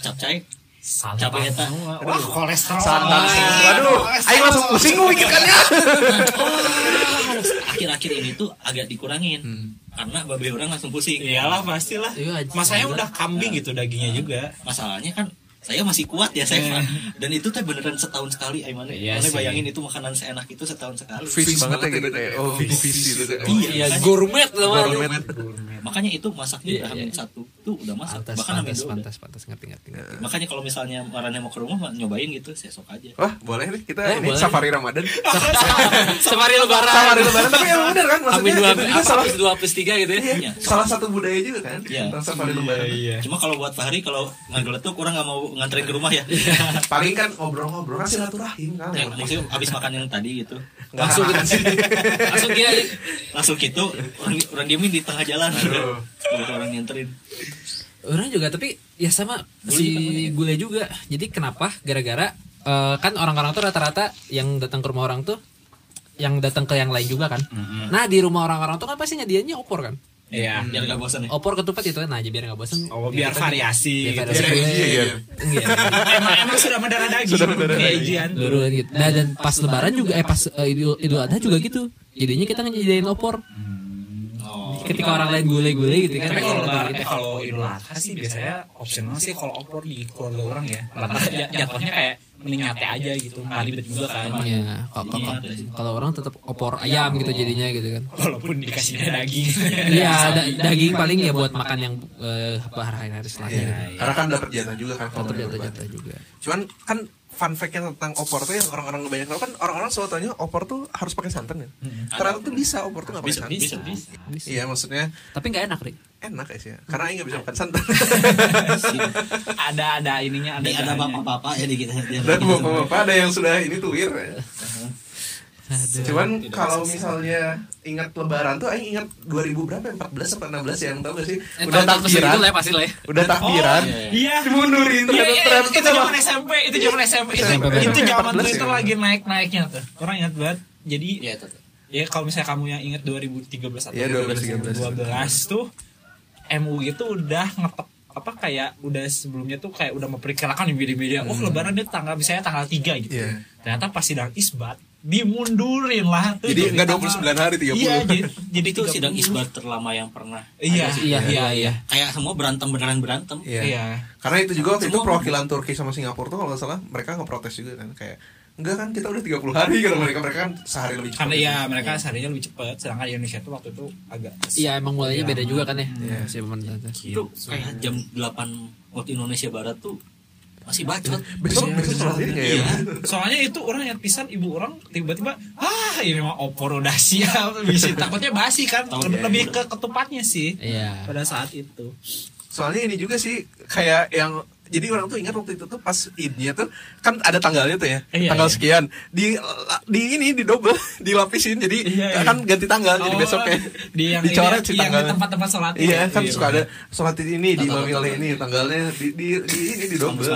Salah. cabai eta Wah, kolesterol. Santan. Ah, Aduh, Aing langsung pusing memikirkannya. akhir-akhir ini tuh agak dikurangin Hmm. karena babe orang langsung pusing Iyalah pastilah. Iya, Masanya gila. udah kambing gitu dagingnya juga. masalahnya kan saya masih kuat ya saya Iya. dan itu teh beneran setahun sekali Aiman Iya Mana sih. bayangin itu makanan seenak itu setahun sekali Fish banget ya gitu kayak oh fish gourmet namanya. Gourmet. makanya itu masaknya Iya, udah hamin iya. satu tuh udah masak Pantas, bahkan pantas, dua pantas, pantas, ngerti, ngerti, ngerti. udah. makanya kalau misalnya marahnya mau ke rumah mah nyobain gitu saya sok aja Wah, boleh nih kita Eh, ini boleh. safari Ramadan. Safari lebaran. Safari Lebaran tapi yang benar kan maksudnya dua, itu juga salah dua plus tiga gitu ya. Iya. salah satu budaya juga kan. Iya. Tentang Safari Lebaran. iya. cuma kalau buat Fahri kalau ngageletuk orang nggak mau nganterin ke rumah ya Paling kan ngobrol-ngobrol kan silaturahim kan. ya maksudnya abis makan yang tadi gitu Langsung. Langsung dia langsung gitu orang orang diemin di tengah jalan Aduh. Orang nganterin orang juga tapi ya sama si gule juga jadi kenapa gara-gara eh, kan orang-orang tuh rata-rata yang datang ke rumah orang tuh yang datang ke yang lain juga kan nah di rumah orang-orang tuh kan pasti nyediainnya opor kan Iya. biar gak bosan ya opor ketupat itu nah aja biar nggak bosan Oh, biar variasi biar gitu. variasi Biar gue. iya, iya. Iya. emang, emang sudah mendarah daging. Sudah mendarah daging. Ijian. Luru gitu. Nah, dan pas lebaran juga eh pas eh, idul idul adha juga gitu jadinya kita nyediain opor oh ketika orang lain gule-gule gitu kan Tapi kalau Kita lebaran, gitu. eh, kalau idul adha sih biasanya opsional sih kalau opor di keluarga orang ya. Rata j- jatuhnya kayak mending nyate aja gitu, nggak ribet juga kan. Iya, kalau- kalau- kalau orang tetap opor ayam gitu jadinya gitu kan. Walaupun dikasihnya daging. Iya, da- daging paling ya buat makan yang eh, apa hari-hari setelahnya. Iya. Karena kan dapat jatah juga kan. kalau Tetap Lebaran. jatah-jatah juga. Cuman kan fun fact-nya tentang opor tuh yang orang-orang kebanyakan tahu kan orang-orang selalu tanya opor tuh harus pakai santan ya. Ternyata tuh bisa opor tuh nggak pakai santan. bisa bisa Iya maksudnya Tapi nggak enak, Ri. enak guys ya. Karena Aing nggak bisa makan santan. ada ada ininya, ada Ini ada bapak-bapak ya di kita Dan bapak-bapak ada yang sudah ini tuir ya. Cuman kalau misalnya ingat lebaran tuh Aing ingat 2000 berapa ya? 14 atau 16 yang tahu gak sih? Eh, Udah takbiran. segitu lah ya pasti lah ya. Udah takbiran. Iya. Dimundurin Iya, ternyata iya, ternyata itu zaman SMP, itu zaman SMP, itu, SMP, itu zaman 14 Twitter ya? lagi naik-naiknya tuh. Orang ingat banget. Jadi ya itu tuh. ya kalau misalnya kamu yang ingat 2013 atau Iya, 12, 2012 tuh MUI itu udah ngetep apa kayak udah sebelumnya tuh kayak udah memperkirakan di media-media oh lebaran dia tanggal misalnya tanggal 3 gitu. Iya. Ternyata pas sidang isbat dimundurin lah tuh. Jadi nggak tanggal- 29 hari 30. Iya, jadi, jadi itu 30. sidang isbat terlama yang pernah Iya, Iya, iya, iya. kayak semua berantem beneran berantem Iya. Iya. Karena itu juga waktu itu Semua- perwakilan Turki sama Singapura tuh kalau nggak salah mereka ngeprotes juga kan kayak enggak kan kita udah 30 hari kan mereka mereka kan sehari lebih cepat. Karena ya mereka seharinya lebih cepat, sedangkan di Indonesia tuh waktu itu agak Iya, emang mulainya beda juga kan ya. Iya. Si pemerintah itu kayak jam 8 waktu Indonesia Barat tuh masih bacot Besok besok sholat ini kayak Iya. Soalnya itu orang yang pisan ibu orang tiba-tiba ah ini mah opor udah siap bisa takutnya basi kan lebih, ya, lebih iya. ke ketupatnya sih Iya. pada saat itu. Soalnya ini juga sih kayak yang jadi orang tuh ingat waktu itu tuh pas idnya tuh kan ada tanggalnya tuh ya Iya, tanggal iya. sekian di di ini di double dilapisin jadi Iya, iya. kan ganti tanggal jadi Oh, besoknya di yang dicoret si yang di tanggalnya tempat-tempat sholat iya itu. kan Iya, suka ada bener. sholat ini di Tanggal- memilih tanggal. ini tanggalnya di di, di ini di double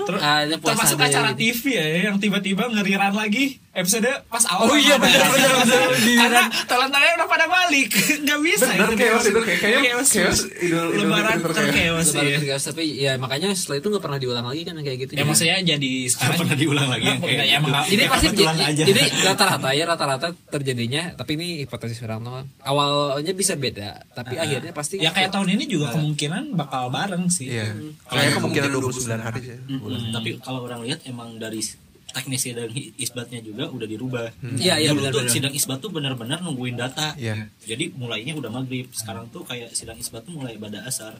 Terus Ada puasa termasuk ada acara. TV ya yang tiba-tiba ngeriran lagi episode pas awal Oh iya, benar, benar, karena talent-talentnya udah pada balik nggak bisa Bener, itu chaos itu, kayak- kayaknya Chaos. chaos idul- idul lebaran terchaos. chaos Lebaran ya. tapi ya makanya setelah itu nggak pernah diulang lagi kan kayak gitu. ya maksudnya jadi sekarang pernah diulang lagi yang kayak ya, gitu. ini Ya, pasti aja. jadi rata-rata ya rata-rata terjadinya tapi ini hipotesis orang doang. awalnya bisa beda tapi akhirnya pasti ya kayak tahun ini juga kemungkinan bakal bareng sih Iya. Kayak kemungkinan 29 hari sih. Hmm, tapi kalau orang lihat emang dari teknis sidang isbatnya juga udah dirubah. Iya, iya, Dulu tuh benar-benar. sidang isbat tuh benar-benar nungguin data. Iya. Jadi mulainya udah maghrib. Sekarang tuh kayak sidang isbat tuh mulai pada asar.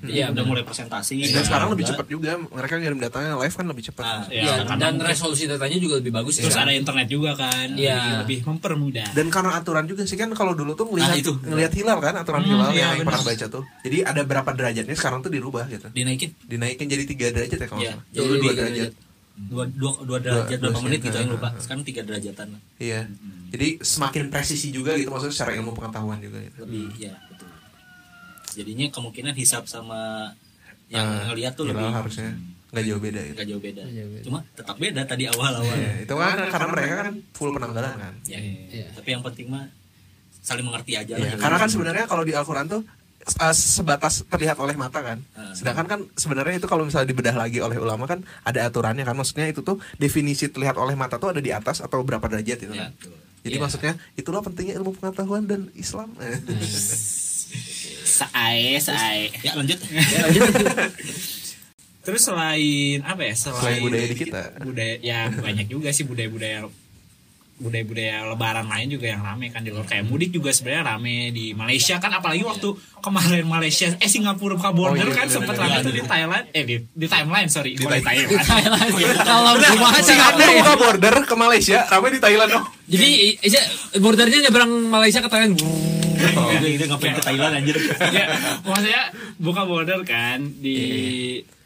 Iya, udah benar. mulai presentasi. Dan sekarang lebih Juga. cepat juga. Mereka ngirim datanya live kan lebih cepat. Ah, Iya, Ya, dan resolusi datanya juga lebih bagus ya terus ada internet juga kan Iya. Lebih mempermudah Dan karena aturan juga sih kan kalau dulu tuh ngelihat Ah, itu. ngelihat hilal kan aturan Hmm, hilal iya, yang benar. pernah baca tuh. Jadi ada berapa derajatnya sekarang tuh dirubah gitu. Dinaikin Dinaikin jadi tiga derajat ya kalau Iya, nggak salah. dulu dua derajat. Dua dua dua derajat Dua- berapa dua menit gitu yang lupa. Sekarang tiga derajatan Iya. Jadi semakin presisi juga gitu maksudnya secara ilmu pengetahuan juga gitu. lebih ya betul. Jadinya kemungkinan hisap sama yang Ah, ngeliat tuh hilal lebih harusnya nggak jauh beda gitu. nggak jauh beda. Cuma tetap beda tadi awal-awal. Iya, itu kan karena mereka kan full penanggalan kan. Ya. Iya. Tapi yang penting mah saling mengerti aja Iya, lah. karena kan sebenarnya kalau di Al-Qur'an tuh uh, sebatas terlihat oleh mata kan. Ah. Sedangkan kan sebenarnya itu kalau misalnya dibedah lagi oleh ulama kan ada aturannya kan. Maksudnya itu tuh definisi terlihat oleh mata tuh ada di atas atau berapa derajat itu Ya, kan. betul. Jadi Iya. maksudnya itulah pentingnya ilmu pengetahuan dan Islam. sae sae Ya lanjut. terus selain apa ya Selain budaya di kita. budaya ya banyak juga sih budaya-budaya budaya-budaya lebaran lain juga yang rame kan di luar. Kayak mudik juga sebenarnya rame di Malaysia kan apalagi waktu kemarin Malaysia eh Singapura buka border Oh, iya, kan iya, sempat iya, rame iya. tuh di Thailand. Eh di, di timeline sorry. Di, di Thailand. Kalau cuma Singapura buka border ke Malaysia, ramai di Thailand oh. jadi iya, bordernya nyebrang Malaysia ke Thailand. Oh, dia ngapain ke Thailand anjir. ya maksudnya buka border kan di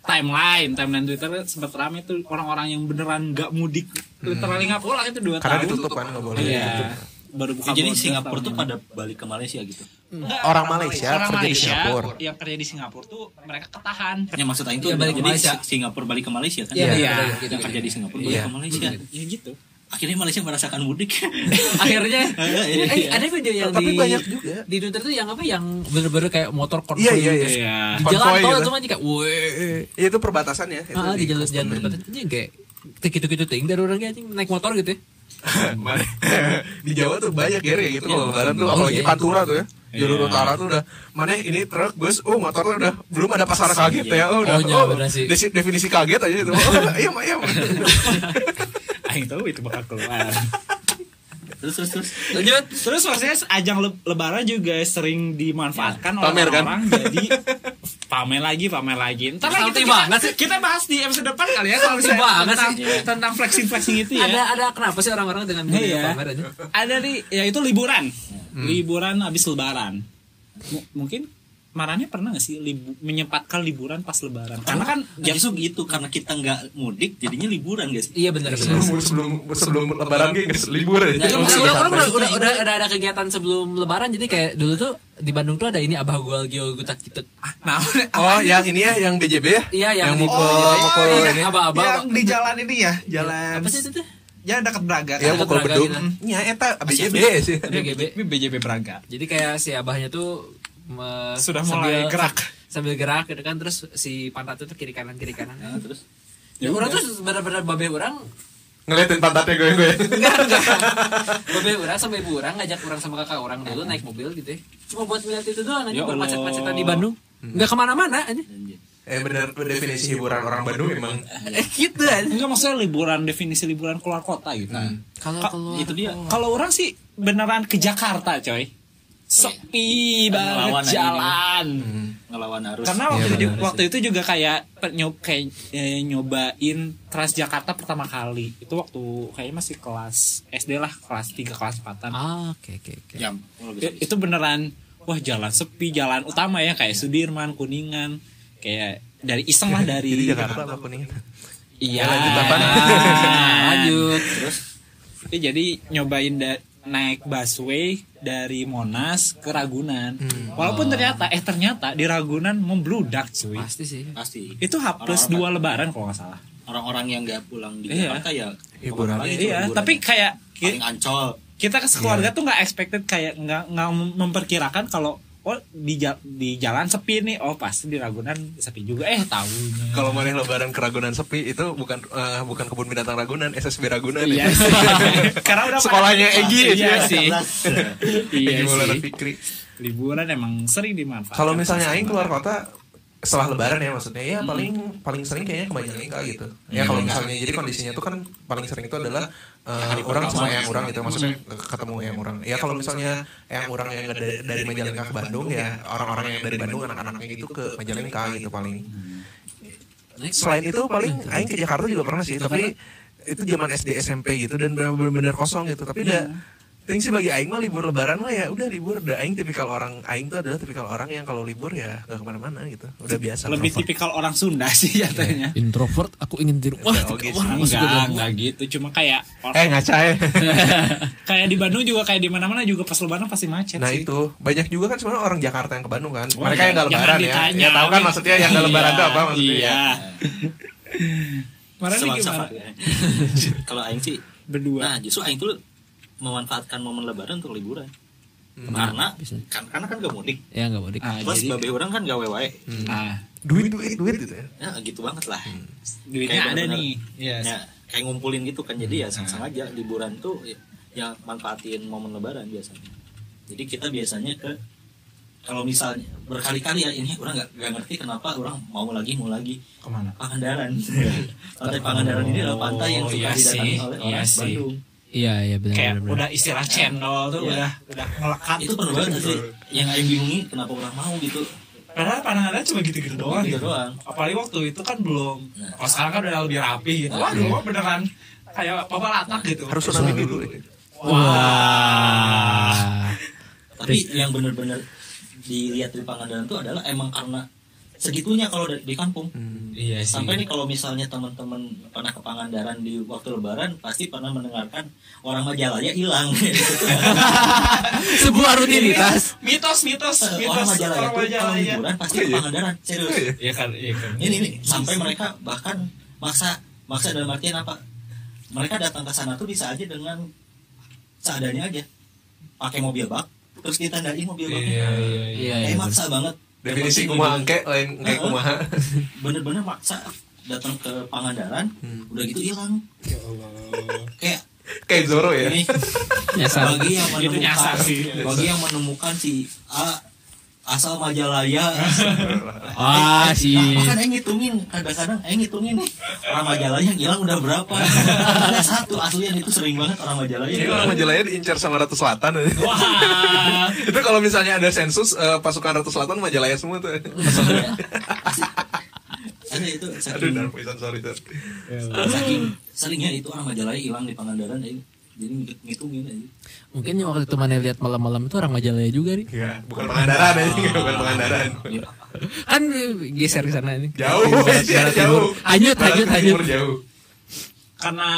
timeline timeline Twitter sempat rame tuh orang-orang yang beneran nggak mudik literally nggak pulang itu dua Karena tahun ditutup kan nggak boleh. iya Ditutup. baru buka Ya, jadi Singapura tuh pada balik ke Malaysia gitu. Orang Malaysia orang kerja di Malaysia Singapura. yang kerja di Singapura tuh mereka ketahan Ya maksud Aing tuh Iya, balik ke jadi Malaysia. Si- Singapura balik ke Malaysia kan. Iya, iya. iya, Yang kerja di Singapura Iya. balik ke Malaysia. ya gitu Akhirnya Malaysia merasakan mudik. akhirnya eh, ada video yang Tapi di banyak juga. di Twitter tuh yang apa yang bener-bener kayak motor konvoy Iya, iya, iya. gitu. Iya. di jalan tol gitu. cuma kayak weh itu perbatasannya. Itu ah di jalan custom. jalan perbatasannya kayak gitu-gitu ting dari orangnya anjing naik motor gitu ya di Jawa tuh banyak ya kayak gitu kalau lebaran tuh apalagi. Pantura tuh ya jalur Iya. utara tuh udah mana ini truk bus oh motornya udah belum ada pasar kaget ya oh udah. Oh, iya, bener sih. definisi kaget aja itu. Oh, iya iya mak Aing tahu itu bakal keluar terus terus terus. lanjut. Terus maksudnya ajang le- lebaran juga sering dimanfaatkan oleh Pamer, kan? orang-orang jadi pamer lagi pamer lagi. Ntar lagi kita, banget kita, kita bahas di episode depan kali ya kalau misalnya banget tentang, sih. tentang flexing flexing itu ya. Ada ada kenapa sih orang-orang dengan Iya. budaya pamer aja? Ada nih ya itu liburan. Liburan habis lebaran. M- mungkin Marane pernah gak sih libu- menyempatkan liburan pas lebaran? Karena kan Ya justru gitu karena kita nggak mudik jadinya liburan guys. iya benar benar sebelum sebelum sebelum lebaran guys, libur Ya, aja orang, orang udah, udah, udah, udah ada kegiatan sebelum lebaran jadi kayak dulu tuh di Bandung tuh ada ini abah gua gio gutak gitu. Nah. Oh yang ini ya yang BJB ya? Iya, yang yang di- mukul Oh, mukul iya, ini. Abah-abah yang di jalan ini ya jalan apa sih itu tuh? Ya dekat Braga. Ya Ada mukul beduk. gitu. ya eta BJB sih Ini BJB Braga. Jadi kayak si abahnya tuh me- Sudah mulai gerak. sambil gerak gitu kan terus si pantat itu kiri kanan kiri kanan Nah, terus? Ya, orang tuh benar-benar babe orang. Ngeliatin pantatnya gue gue enggak enggak. Babe orang sama ibu orang ngajak orang sama kakak orang dulu naik mobil gitu ya. Cuma buat ngeliat itu doang aja Ya buat macet-macetan di Bandung. Nggak ke mana-mana aja. Eh bener definisi hiburan orang Bandung emang. Eh gitu aja. Enggak maksudnya liburan definisi liburan keluar kota gitu. Kalau Ka- kalau itu dia. kalau orang sih beneran ke Jakarta coy sepi Ngelawan banget jalan. Ngelawan arus. karena waktu, Iya, itu, benar. waktu itu juga kayak nyob, kayak eh, nyobain Transjakarta pertama kali. Itu waktu kayaknya masih kelas SD lah kelas 3 kelas 4 ah oke oke oke. Jam. Oh, bisa, bisa. itu beneran wah jalan sepi jalan utama ya kayak Sudirman Kuningan. Kayak dari iseng lah dari jadi Jakarta apa kuningan? Iya. Lanjut apa? lanjut. Terus? Itu jadi nyobain da- naik busway dari Monas ke Ragunan. Walaupun ternyata eh ternyata di Ragunan membludak cuy. pasti sih pasti. Itu H plus 2 lebaran kalau nggak salah. orang-orang yang nggak pulang di Iya. Jakarta ya Hiburan. Iya, liburan tapi ya? kayak paling ancol kita ke sekeluarga tuh nggak expected kayak nggak nggak memperkirakan kalau oh di di jalan sepi nih oh pasti di Ragunan sepi juga eh tahunya Kalau mana lebaran ke Ragunan sepi itu bukan eh, bukan kebun binatang Ragunan, SSB Ragunan Iya ya. karena udah Sekolahnya Egi iya ya. sih Iya Egi Maulana. Fikri. liburan emang sering dimanfaatkan Kalau misalnya aing keluar kota setelah lebaran ya maksudnya. Ya paling paling sering kayaknya ke Majalengka gitu. Ya kalau misalnya jadi kondisinya tuh kan paling sering itu adalah eh, orang sama yang orang gitu maksudnya ketemu yang orang. Ya kalau misalnya yang orang yang dari, dari Majalengka ke Bandung ya orang-orang yang dari Bandung anak-anaknya gitu ke Majalengka gitu paling. Selain itu paling aing ke Jakarta juga pernah sih tapi itu zaman SD SMP gitu dan benar-benar kosong gitu tapi udah Ting sih bagi Aing mah libur lebaran mah ya udah libur udah Aing tipikal orang Aing tuh adalah tipikal orang yang kalau libur ya gak ke mana-mana gitu udah biasa lebih introvert. tipikal orang Sunda sih jatuhnya Introvert, aku ingin di rumah. Ya, ke enggak enggak gitu cuma kayak eh ngaca ya kayak di Bandung juga kayak di mana-mana juga pas lebaran pasti macet nah sih. itu banyak juga kan sebenarnya orang Jakarta yang ke Bandung kan mereka yang gak lebaran ya ditanya. ya tahu kan maksudnya yang gak lebaran Iya, itu apa maksudnya iya ya. Kemarin nih Sama- gimana? kalau aing sih Berdua. nah justru aing tuh memanfaatkan momen lebaran untuk liburan. Karena Bisa. kan karena kan gak mudik. Ya enggak mudik. Ah, plus jadi babe orang kan gawe wae ah, duit duit duit gitu ya ya gitu banget lah. Duitnya Kayak ada bener-bener. nih. Iya. ya kayak ngumpulin gitu kan. Jadi ya sang aja liburan tuh ya, ya manfaatin momen lebaran biasanya. Jadi kita biasanya ke kalau misalnya berkali-kali ya ini orang nggak nggak ngerti kenapa orang mau lagi mau lagi Ke mana? Pangandaran. Pantai Pangandaran ini adalah pantai yang Oh, suka iya didatangi oleh iya orang sih. Iya, iya benar Kayak benar. udah istilah channel tuh Iya. udah udah melekat. itu perlu banget sih yang Aing bingungi kenapa orang mau gitu Padahal pandangannya cuma gitu-gitu doang Gitu gitu. doang. Apalagi waktu itu kan belum. Nah. Kalau sekarang kan udah lebih rapi gitu. Waduh, beneran kayak papa latak gitu. harus tsunami dulu ya. Wah. tapi yang benar-benar dilihat di Pangandaran itu adalah emang karena segitunya kalau di, di kampung Iya sih. sampai nih kalau misalnya teman-teman pernah ke Pangandaran di waktu Lebaran pasti pernah mendengarkan orang Majalaya hilang Sebuah rutinitas. mitos mitos Eh, mitos orang Majalaya orang tuh kalau Majalaya. liburan pasti ke iya? Pangandaran serius Iya kan, iya kan. ini nih sampai mereka bahkan maksa maksa dalam artian apa mereka datang ke sana tuh bisa aja dengan seadanya aja pakai mobil bak terus ditandain mobil baknya Iya, iya, iya. Iya, kayak iya. maksa banget definisi kumaha engke lain engke kumaha bener-bener maksa datang ke Pangandaran Hmm. udah gitu hilang kayak kayak Zoro ya ini Nyasar. bagi yang menemukan nyasar sih. bagi yang menemukan si A asal Majalaya Ah, Eh, si nah, bahkan Aing ngitungin kadang-kadang Aing ngitungin. Nih orang Majalaya yang hilang udah berapa? Ada satu aslinya itu sering banget orang Majalaya Ini orang Majalaya diincar sama Ratu Selatan. Wah. itu kalau misalnya ada sensus eh, pasukan Ratu Selatan Majalaya semua tuh. Ada itu aduh saking, poison sorry. Sorry saking seringnya itu orang Majalaya hilang di Pangandaran Aing jadi ngitungin aja mungkin waktu itu mana lihat malam-malam itu orang Majalaya juga nih. Iya, bukan Pangandaran ini, bukan Pangandaran. Kan eh, geser ke sana ini. Jauh, Barat- ya, barat jauh. timur. Hanyut, hanyut, hanyut. jauh. Karena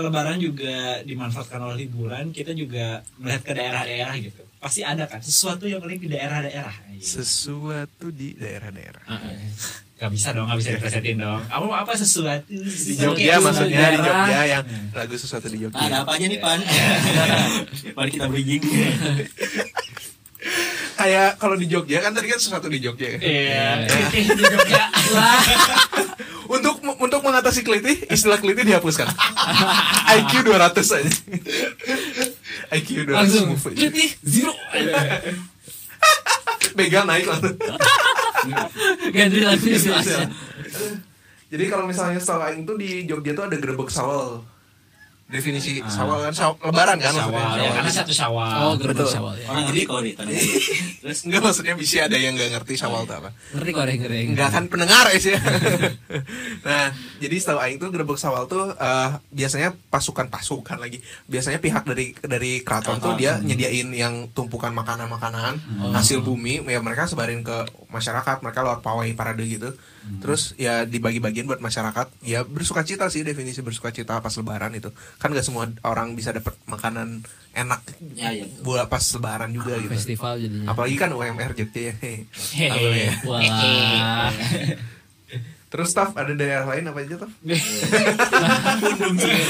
lebaran juga dimanfaatkan oleh liburan, kita juga melihat ke daerah-daerah gitu. Pasti ada kan sesuatu yang paling di daerah-daerah. Sesuatu di daerah-daerah. Gak bisa dong, gak bisa dipresetin dong. Apa apa sesuatu Di Jogja maksudnya di Jogja yang lagu sesuatu di ada Jogja. apa aja nih Pan Mari kita bridging Kayak kalau di Jogja kan tadi kan sesuatu di Jogja. ya. Iya, Kelitih di Jogja. Untuk untuk mengatasi kelitih, istilah kelitih dihapuskan. IQ 200 aja. IQ 200 Langsung. Letih zero. Begal naik langsung. Ganti lagi istilahnya. Jadi kalau misalnya setahu Aing tuh di Jogja tuh ada gerbek sawal. Definisi sawal kan saw- lebaran kan Syawal, maksudnya. ya, karena satu syawal. Oh, Betul. syawal ya. Orang ngerti kalau ditanya Terus enggak maksudnya bisa ada yang nggak ngerti sawal itu apa. Ngerti kok goreng goreng. Enggak kan pendengar ya sih. nah, jadi setahu aing tuh gerbek sawal tuh eh, biasanya pasukan-pasukan lagi. Biasanya pihak dari dari keraton tuh dia nyediain yang tumpukan makanan-makanan hasil bumi ya mereka sebarin ke masyarakat, mereka lewat pawai parade gitu. Terus ya dibagi-bagiin buat masyarakat. Ya bersuka cita sih definisi bersuka cita pas lebaran itu. Kan gak semua orang bisa dapat makanan enak Ya ya buat pas lebaran juga gitu. Festival jadinya. Apalagi kan UMR Jogja ya. Ya? Wah. Terus Taf ada daerah lain apa aja sih.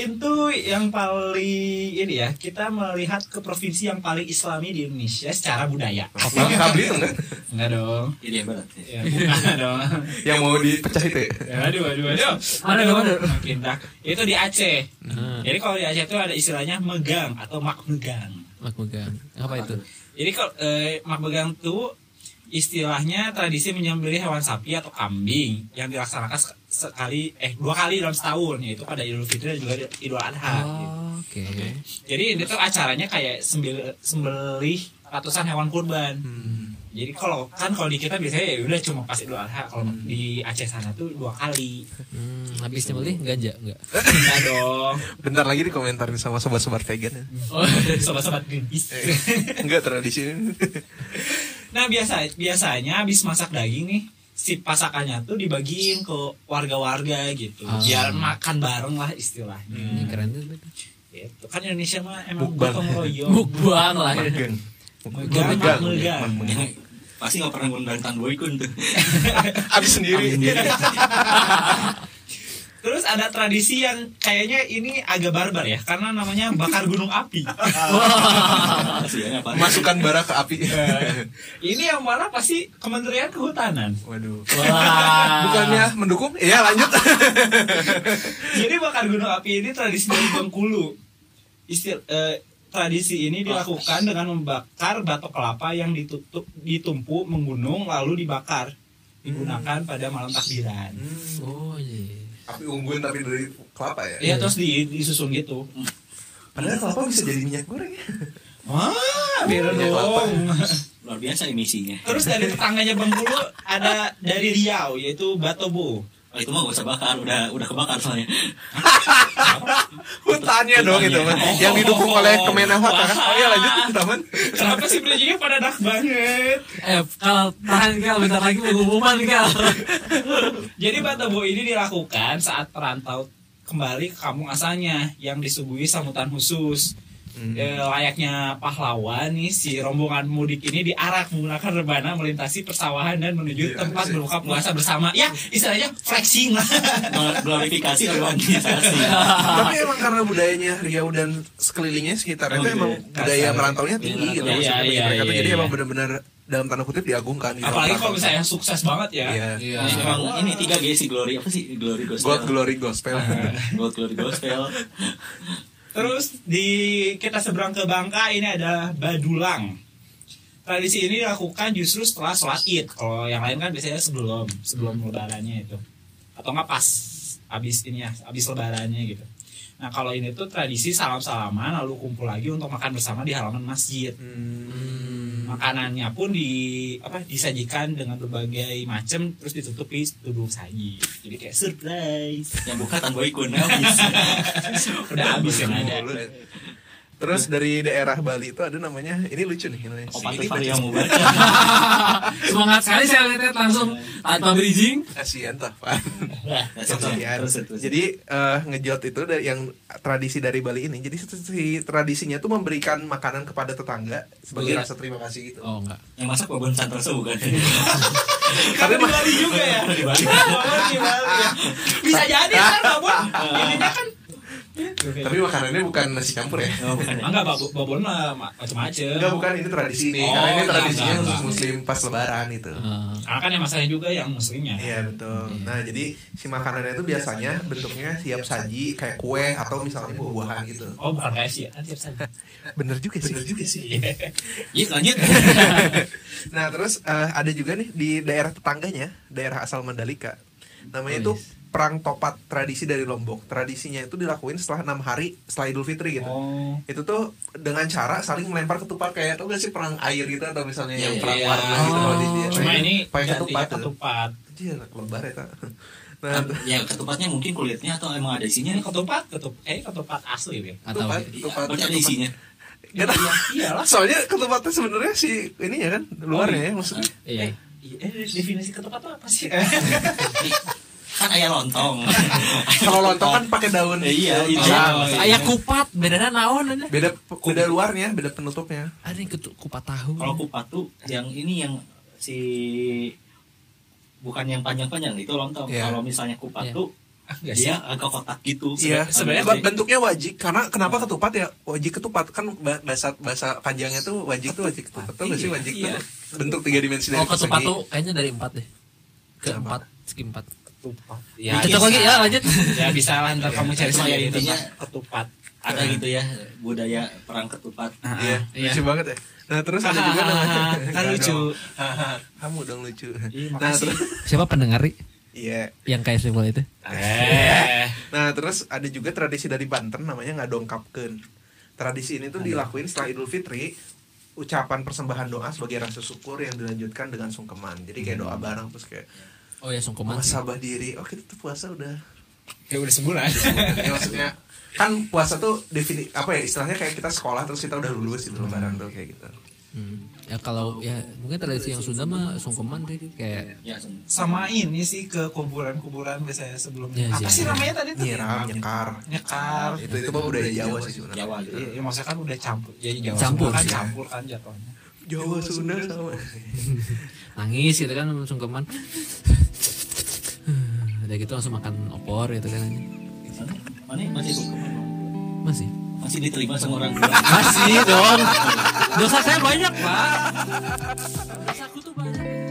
Lain tuh yang paling ini ya, kita melihat ke provinsi yang paling islami di Indonesia secara budaya. Bangka Belitung kan? Enggak dong. Ini yang barat. ya. Ya, bukan dong. Yang mau dipecah itu ya? Ya, aduh, aduh, aduh. Mana, mana? Makin dah. Itu di Aceh. Hmm. Jadi kalau di Aceh itu ada istilahnya megang atau mak megang. Mak megang. Apa itu? Jadi kalau eh, mak megang tuh istilahnya tradisi menyembelih hewan sapi atau kambing yang dilaksanakan sekali eh dua kali dalam setahun yaitu pada Idul Fitri dan juga Idul Adha. gitu. Oh, Oke. Jadi ini tuh acaranya kayak sembil, sembelih ratusan hewan kurban. Jadi kalau kan kalau di kita biasanya ya udah cuma pas Idul Adha. Kalau di Aceh sana tuh dua kali. Hmm, habis nyembelih ganja enggak? Enggak dong. Bentar lagi dikomentarin sama sobat-sobat vegan ya. Oh, sobat-sobat Greenpeace. Enggak tradisi. Nah biasa biasanya habis masak daging nih si pasakannya tuh dibagiin ke warga-warga gitu Ah. biar makan bareng lah istilahnya. Ini keren tuh. Gitu. Kan Indonesia mah emang Mukbang. gotong royong. Mukbang lah. Megang. Megang. Pasti nggak pernah ngundang Tan Boykun tuh. Abis sendiri. Terus ada tradisi yang kayaknya ini agak barbar ya karena namanya bakar gunung api. Masukkan bara ke api. ini yang mana pasti Kementerian Kehutanan. Waduh. Wah. Bukannya mendukung? Iya lanjut. Jadi bakar gunung api ini tradisi dari Bengkulu. Istil, eh, tradisi ini dilakukan dengan membakar batok kelapa yang ditutup ditumpu menggunung lalu dibakar digunakan pada malam takbiran. Oh iya. Api unggun tapi dari kelapa ya. Iya terus di, disusun gitu. Padahal kelapa bisa jadi minyak goreng ya. Wah, Iya, kelapa. dong. Luar biasa emisinya. Terus dari tetangganya Bengkulu ada dari Riau yaitu Batobo. Oh, itu mah gak usah bakar, udah udah kebakar soalnya. Hutannya dong itu mah. Oh. Yang didukung oleh Kemenawak kan. Oh iya lanjut teman. Kenapa sih bridgingnya pada dark banget? Eh, kalau tahan kal bentar lagi pengumuman kal. Jadi Batobo ini dilakukan saat perantau kembali ke kampung asalnya yang disuguhi sambutan khusus. Eh, layaknya pahlawan nih si rombongan mudik ini diarak menggunakan rebana melintasi persawahan dan menuju Iya, tempat sih. berbuka puasa bersama. Ya, istilahnya flexing lah. Glor- Glorifikasi organisasi. Tapi emang karena budayanya Riau dan sekelilingnya sekitar itu Oh, iya. emang budaya Kasar. merantaunya tinggi gitu. Iya, iya, mereka tuh. iya, Jadi iya. emang benar-benar dalam tanda kutip diagungkan gitu. Apalagi kalau misalnya sukses banget ya. Iya. Iya. Emang ini tiga G sih glory apa sih glory gospel. God glory gospel. God glory gospel. Terus di kita seberang ke Bangka ini ada Badulang. Tradisi ini dilakukan justru setelah sholat id. Kalau yang lain kan biasanya sebelum sebelum lebarannya itu, atau nggak pas abis ini ya, abis lebarannya gitu. Nah kalau ini tuh tradisi salam salaman lalu kumpul lagi untuk makan bersama di halaman masjid. Makanannya pun di apa disajikan dengan berbagai macam terus ditutupi tubuh saji. Jadi kayak surprise. Yang buka Tan Boykun habis. Udah habis yang ada. Terus dari daerah Bali itu ada namanya ini lucu nih namanya. Ini Varia baca- mau baca. Semangat sekali saya lihat langsung tanpa bridging. Kasihan toh, Pak. Kasihan. terus, terus. Jadi eh, ngejot itu dari yang tradisi dari Bali ini. Jadi si, si tradisinya tuh memberikan makanan kepada tetangga sebagai Iya. rasa terima kasih gitu. Oh enggak. yang masak Babon Santoso bukan? Karena di Bali juga ya. Di Bali. Bisa jadi kan babon. Ininya kan. Tapi makanannya bukan nasi campur ya. Oh, bukan. enggak babon, babon mah ma- macam-macam. Enggak bukan ini tradisi ini. Oh, Karena ini tradisinya enggak, khusus muslim pas lebaran itu. Karena kan yang masalahnya juga yang muslimnya. Iya betul. Nah jadi si makanannya itu biasanya bentuknya siap saji kayak kue atau misalnya buah-buahan gitu. Oh bukan kayak sih, siap saja. Bener juga sih. Bener juga sih. Yuk lanjut. nah terus eh, ada juga nih di daerah tetangganya, daerah asal Mandalika. Namanya Oh, itu yes. Perang topat tradisi dari Lombok. Tradisinya itu dilakuin setelah enam hari setelah Idul Fitri gitu. Oh. Itu tuh dengan cara saling melempar ketupat kayak tau gak sih perang air gitu atau misalnya yang Iya, perang iya. warna gitu kalau di dia. Cuma ini pakai ketupat. tuh. ketupat. Iya, lebar ya. tak. Nah, ya ketupatnya mungkin kulitnya atau emang ada isinya Ini nih? ketupat, ketupat, eh ketupat asli ya. atau ketupat, Iya, ketupat, berarti ada ketupat. isinya. Gak tahu. Iyalah. Soalnya ketupatnya sebenarnya si ini ya kan luarnya ya maksudnya. iya. Eh, definisi ketupat itu apa sih? kan ayah lontong Kalau lontong kan pakai daun. Iya, daun iya. jang. Oh, Ayah kupat, bedanya naon aja. Beda beda luarnya, beda penutupnya. Ada yang kupat tahu. kalau kupat tuh yang ini yang si bukan yang panjang-panjang itu lontong Iya. kalau misalnya kupat Iya. tuh sih. dia agak kotak gitu Iya, sebenarnya Ba- bentuknya wajik karena kenapa ketupat ya? Wajik ketupat kan ba- bahasa bahasa panjangnya tuh wajik tuh wajik ketupat tuh sih wajik Iya. tuh bentuk tiga dimensi dari Oh ketupat tuh kayaknya dari empat deh. Ke Kenapa? empat, segi empat. Ketupat. Ya, Cocok lagi. Ya lanjut. ya bisa lah ntar kamu cari ya sendiri. intinya ketupat. ada gitu ya budaya perang ketupat. Iya, Iya. lucu banget ya. Nah terus ada juga namanya kan lucu. Kamu dong lucu. Ih, Nah terus Siapa pendengar iya. yang kayak simpel itu? eh. Nah terus ada juga tradisi dari Banten namanya ngadongkapkeun. Tradisi ini tuh dilakuin setelah Idul Fitri ucapan persembahan doa sebagai rasa syukur yang dilanjutkan dengan sungkeman. Jadi kayak doa bareng terus kayak Oh ya sungkeman. muasabah diri. Oh kita tuh puasa udah. Ya udah sebulan. Ya maksudnya kan puasa tuh defini apa ya istilahnya kayak kita sekolah terus kita udah lulus gitu lebaran tuh kayak gitu. Hmm. Ya kalau ya mungkin tradisi yang Sunda mah sungkeman deh kayak ya sama ini sih ke kuburan-kuburan biasanya sebelumnya Ya, apa sih. sih namanya tadi tuh? Nyiram nyekar. Nyekar. Itu itu mah budaya Jawa sih sebenarnya. Jawa gitu Iya, ya, maksudnya kan udah campur. Jadi Jawa Campur. Sunda kan campur kan jatuhnya. Jawa Sunda. sama nangis gitu kan sungkeman. Udah gitu langsung makan opor gitu kan. masih Masih. masih diterima sama orang tua Masih dong. Dosa saya banyak, Pak. Dosa aku tuh banyak.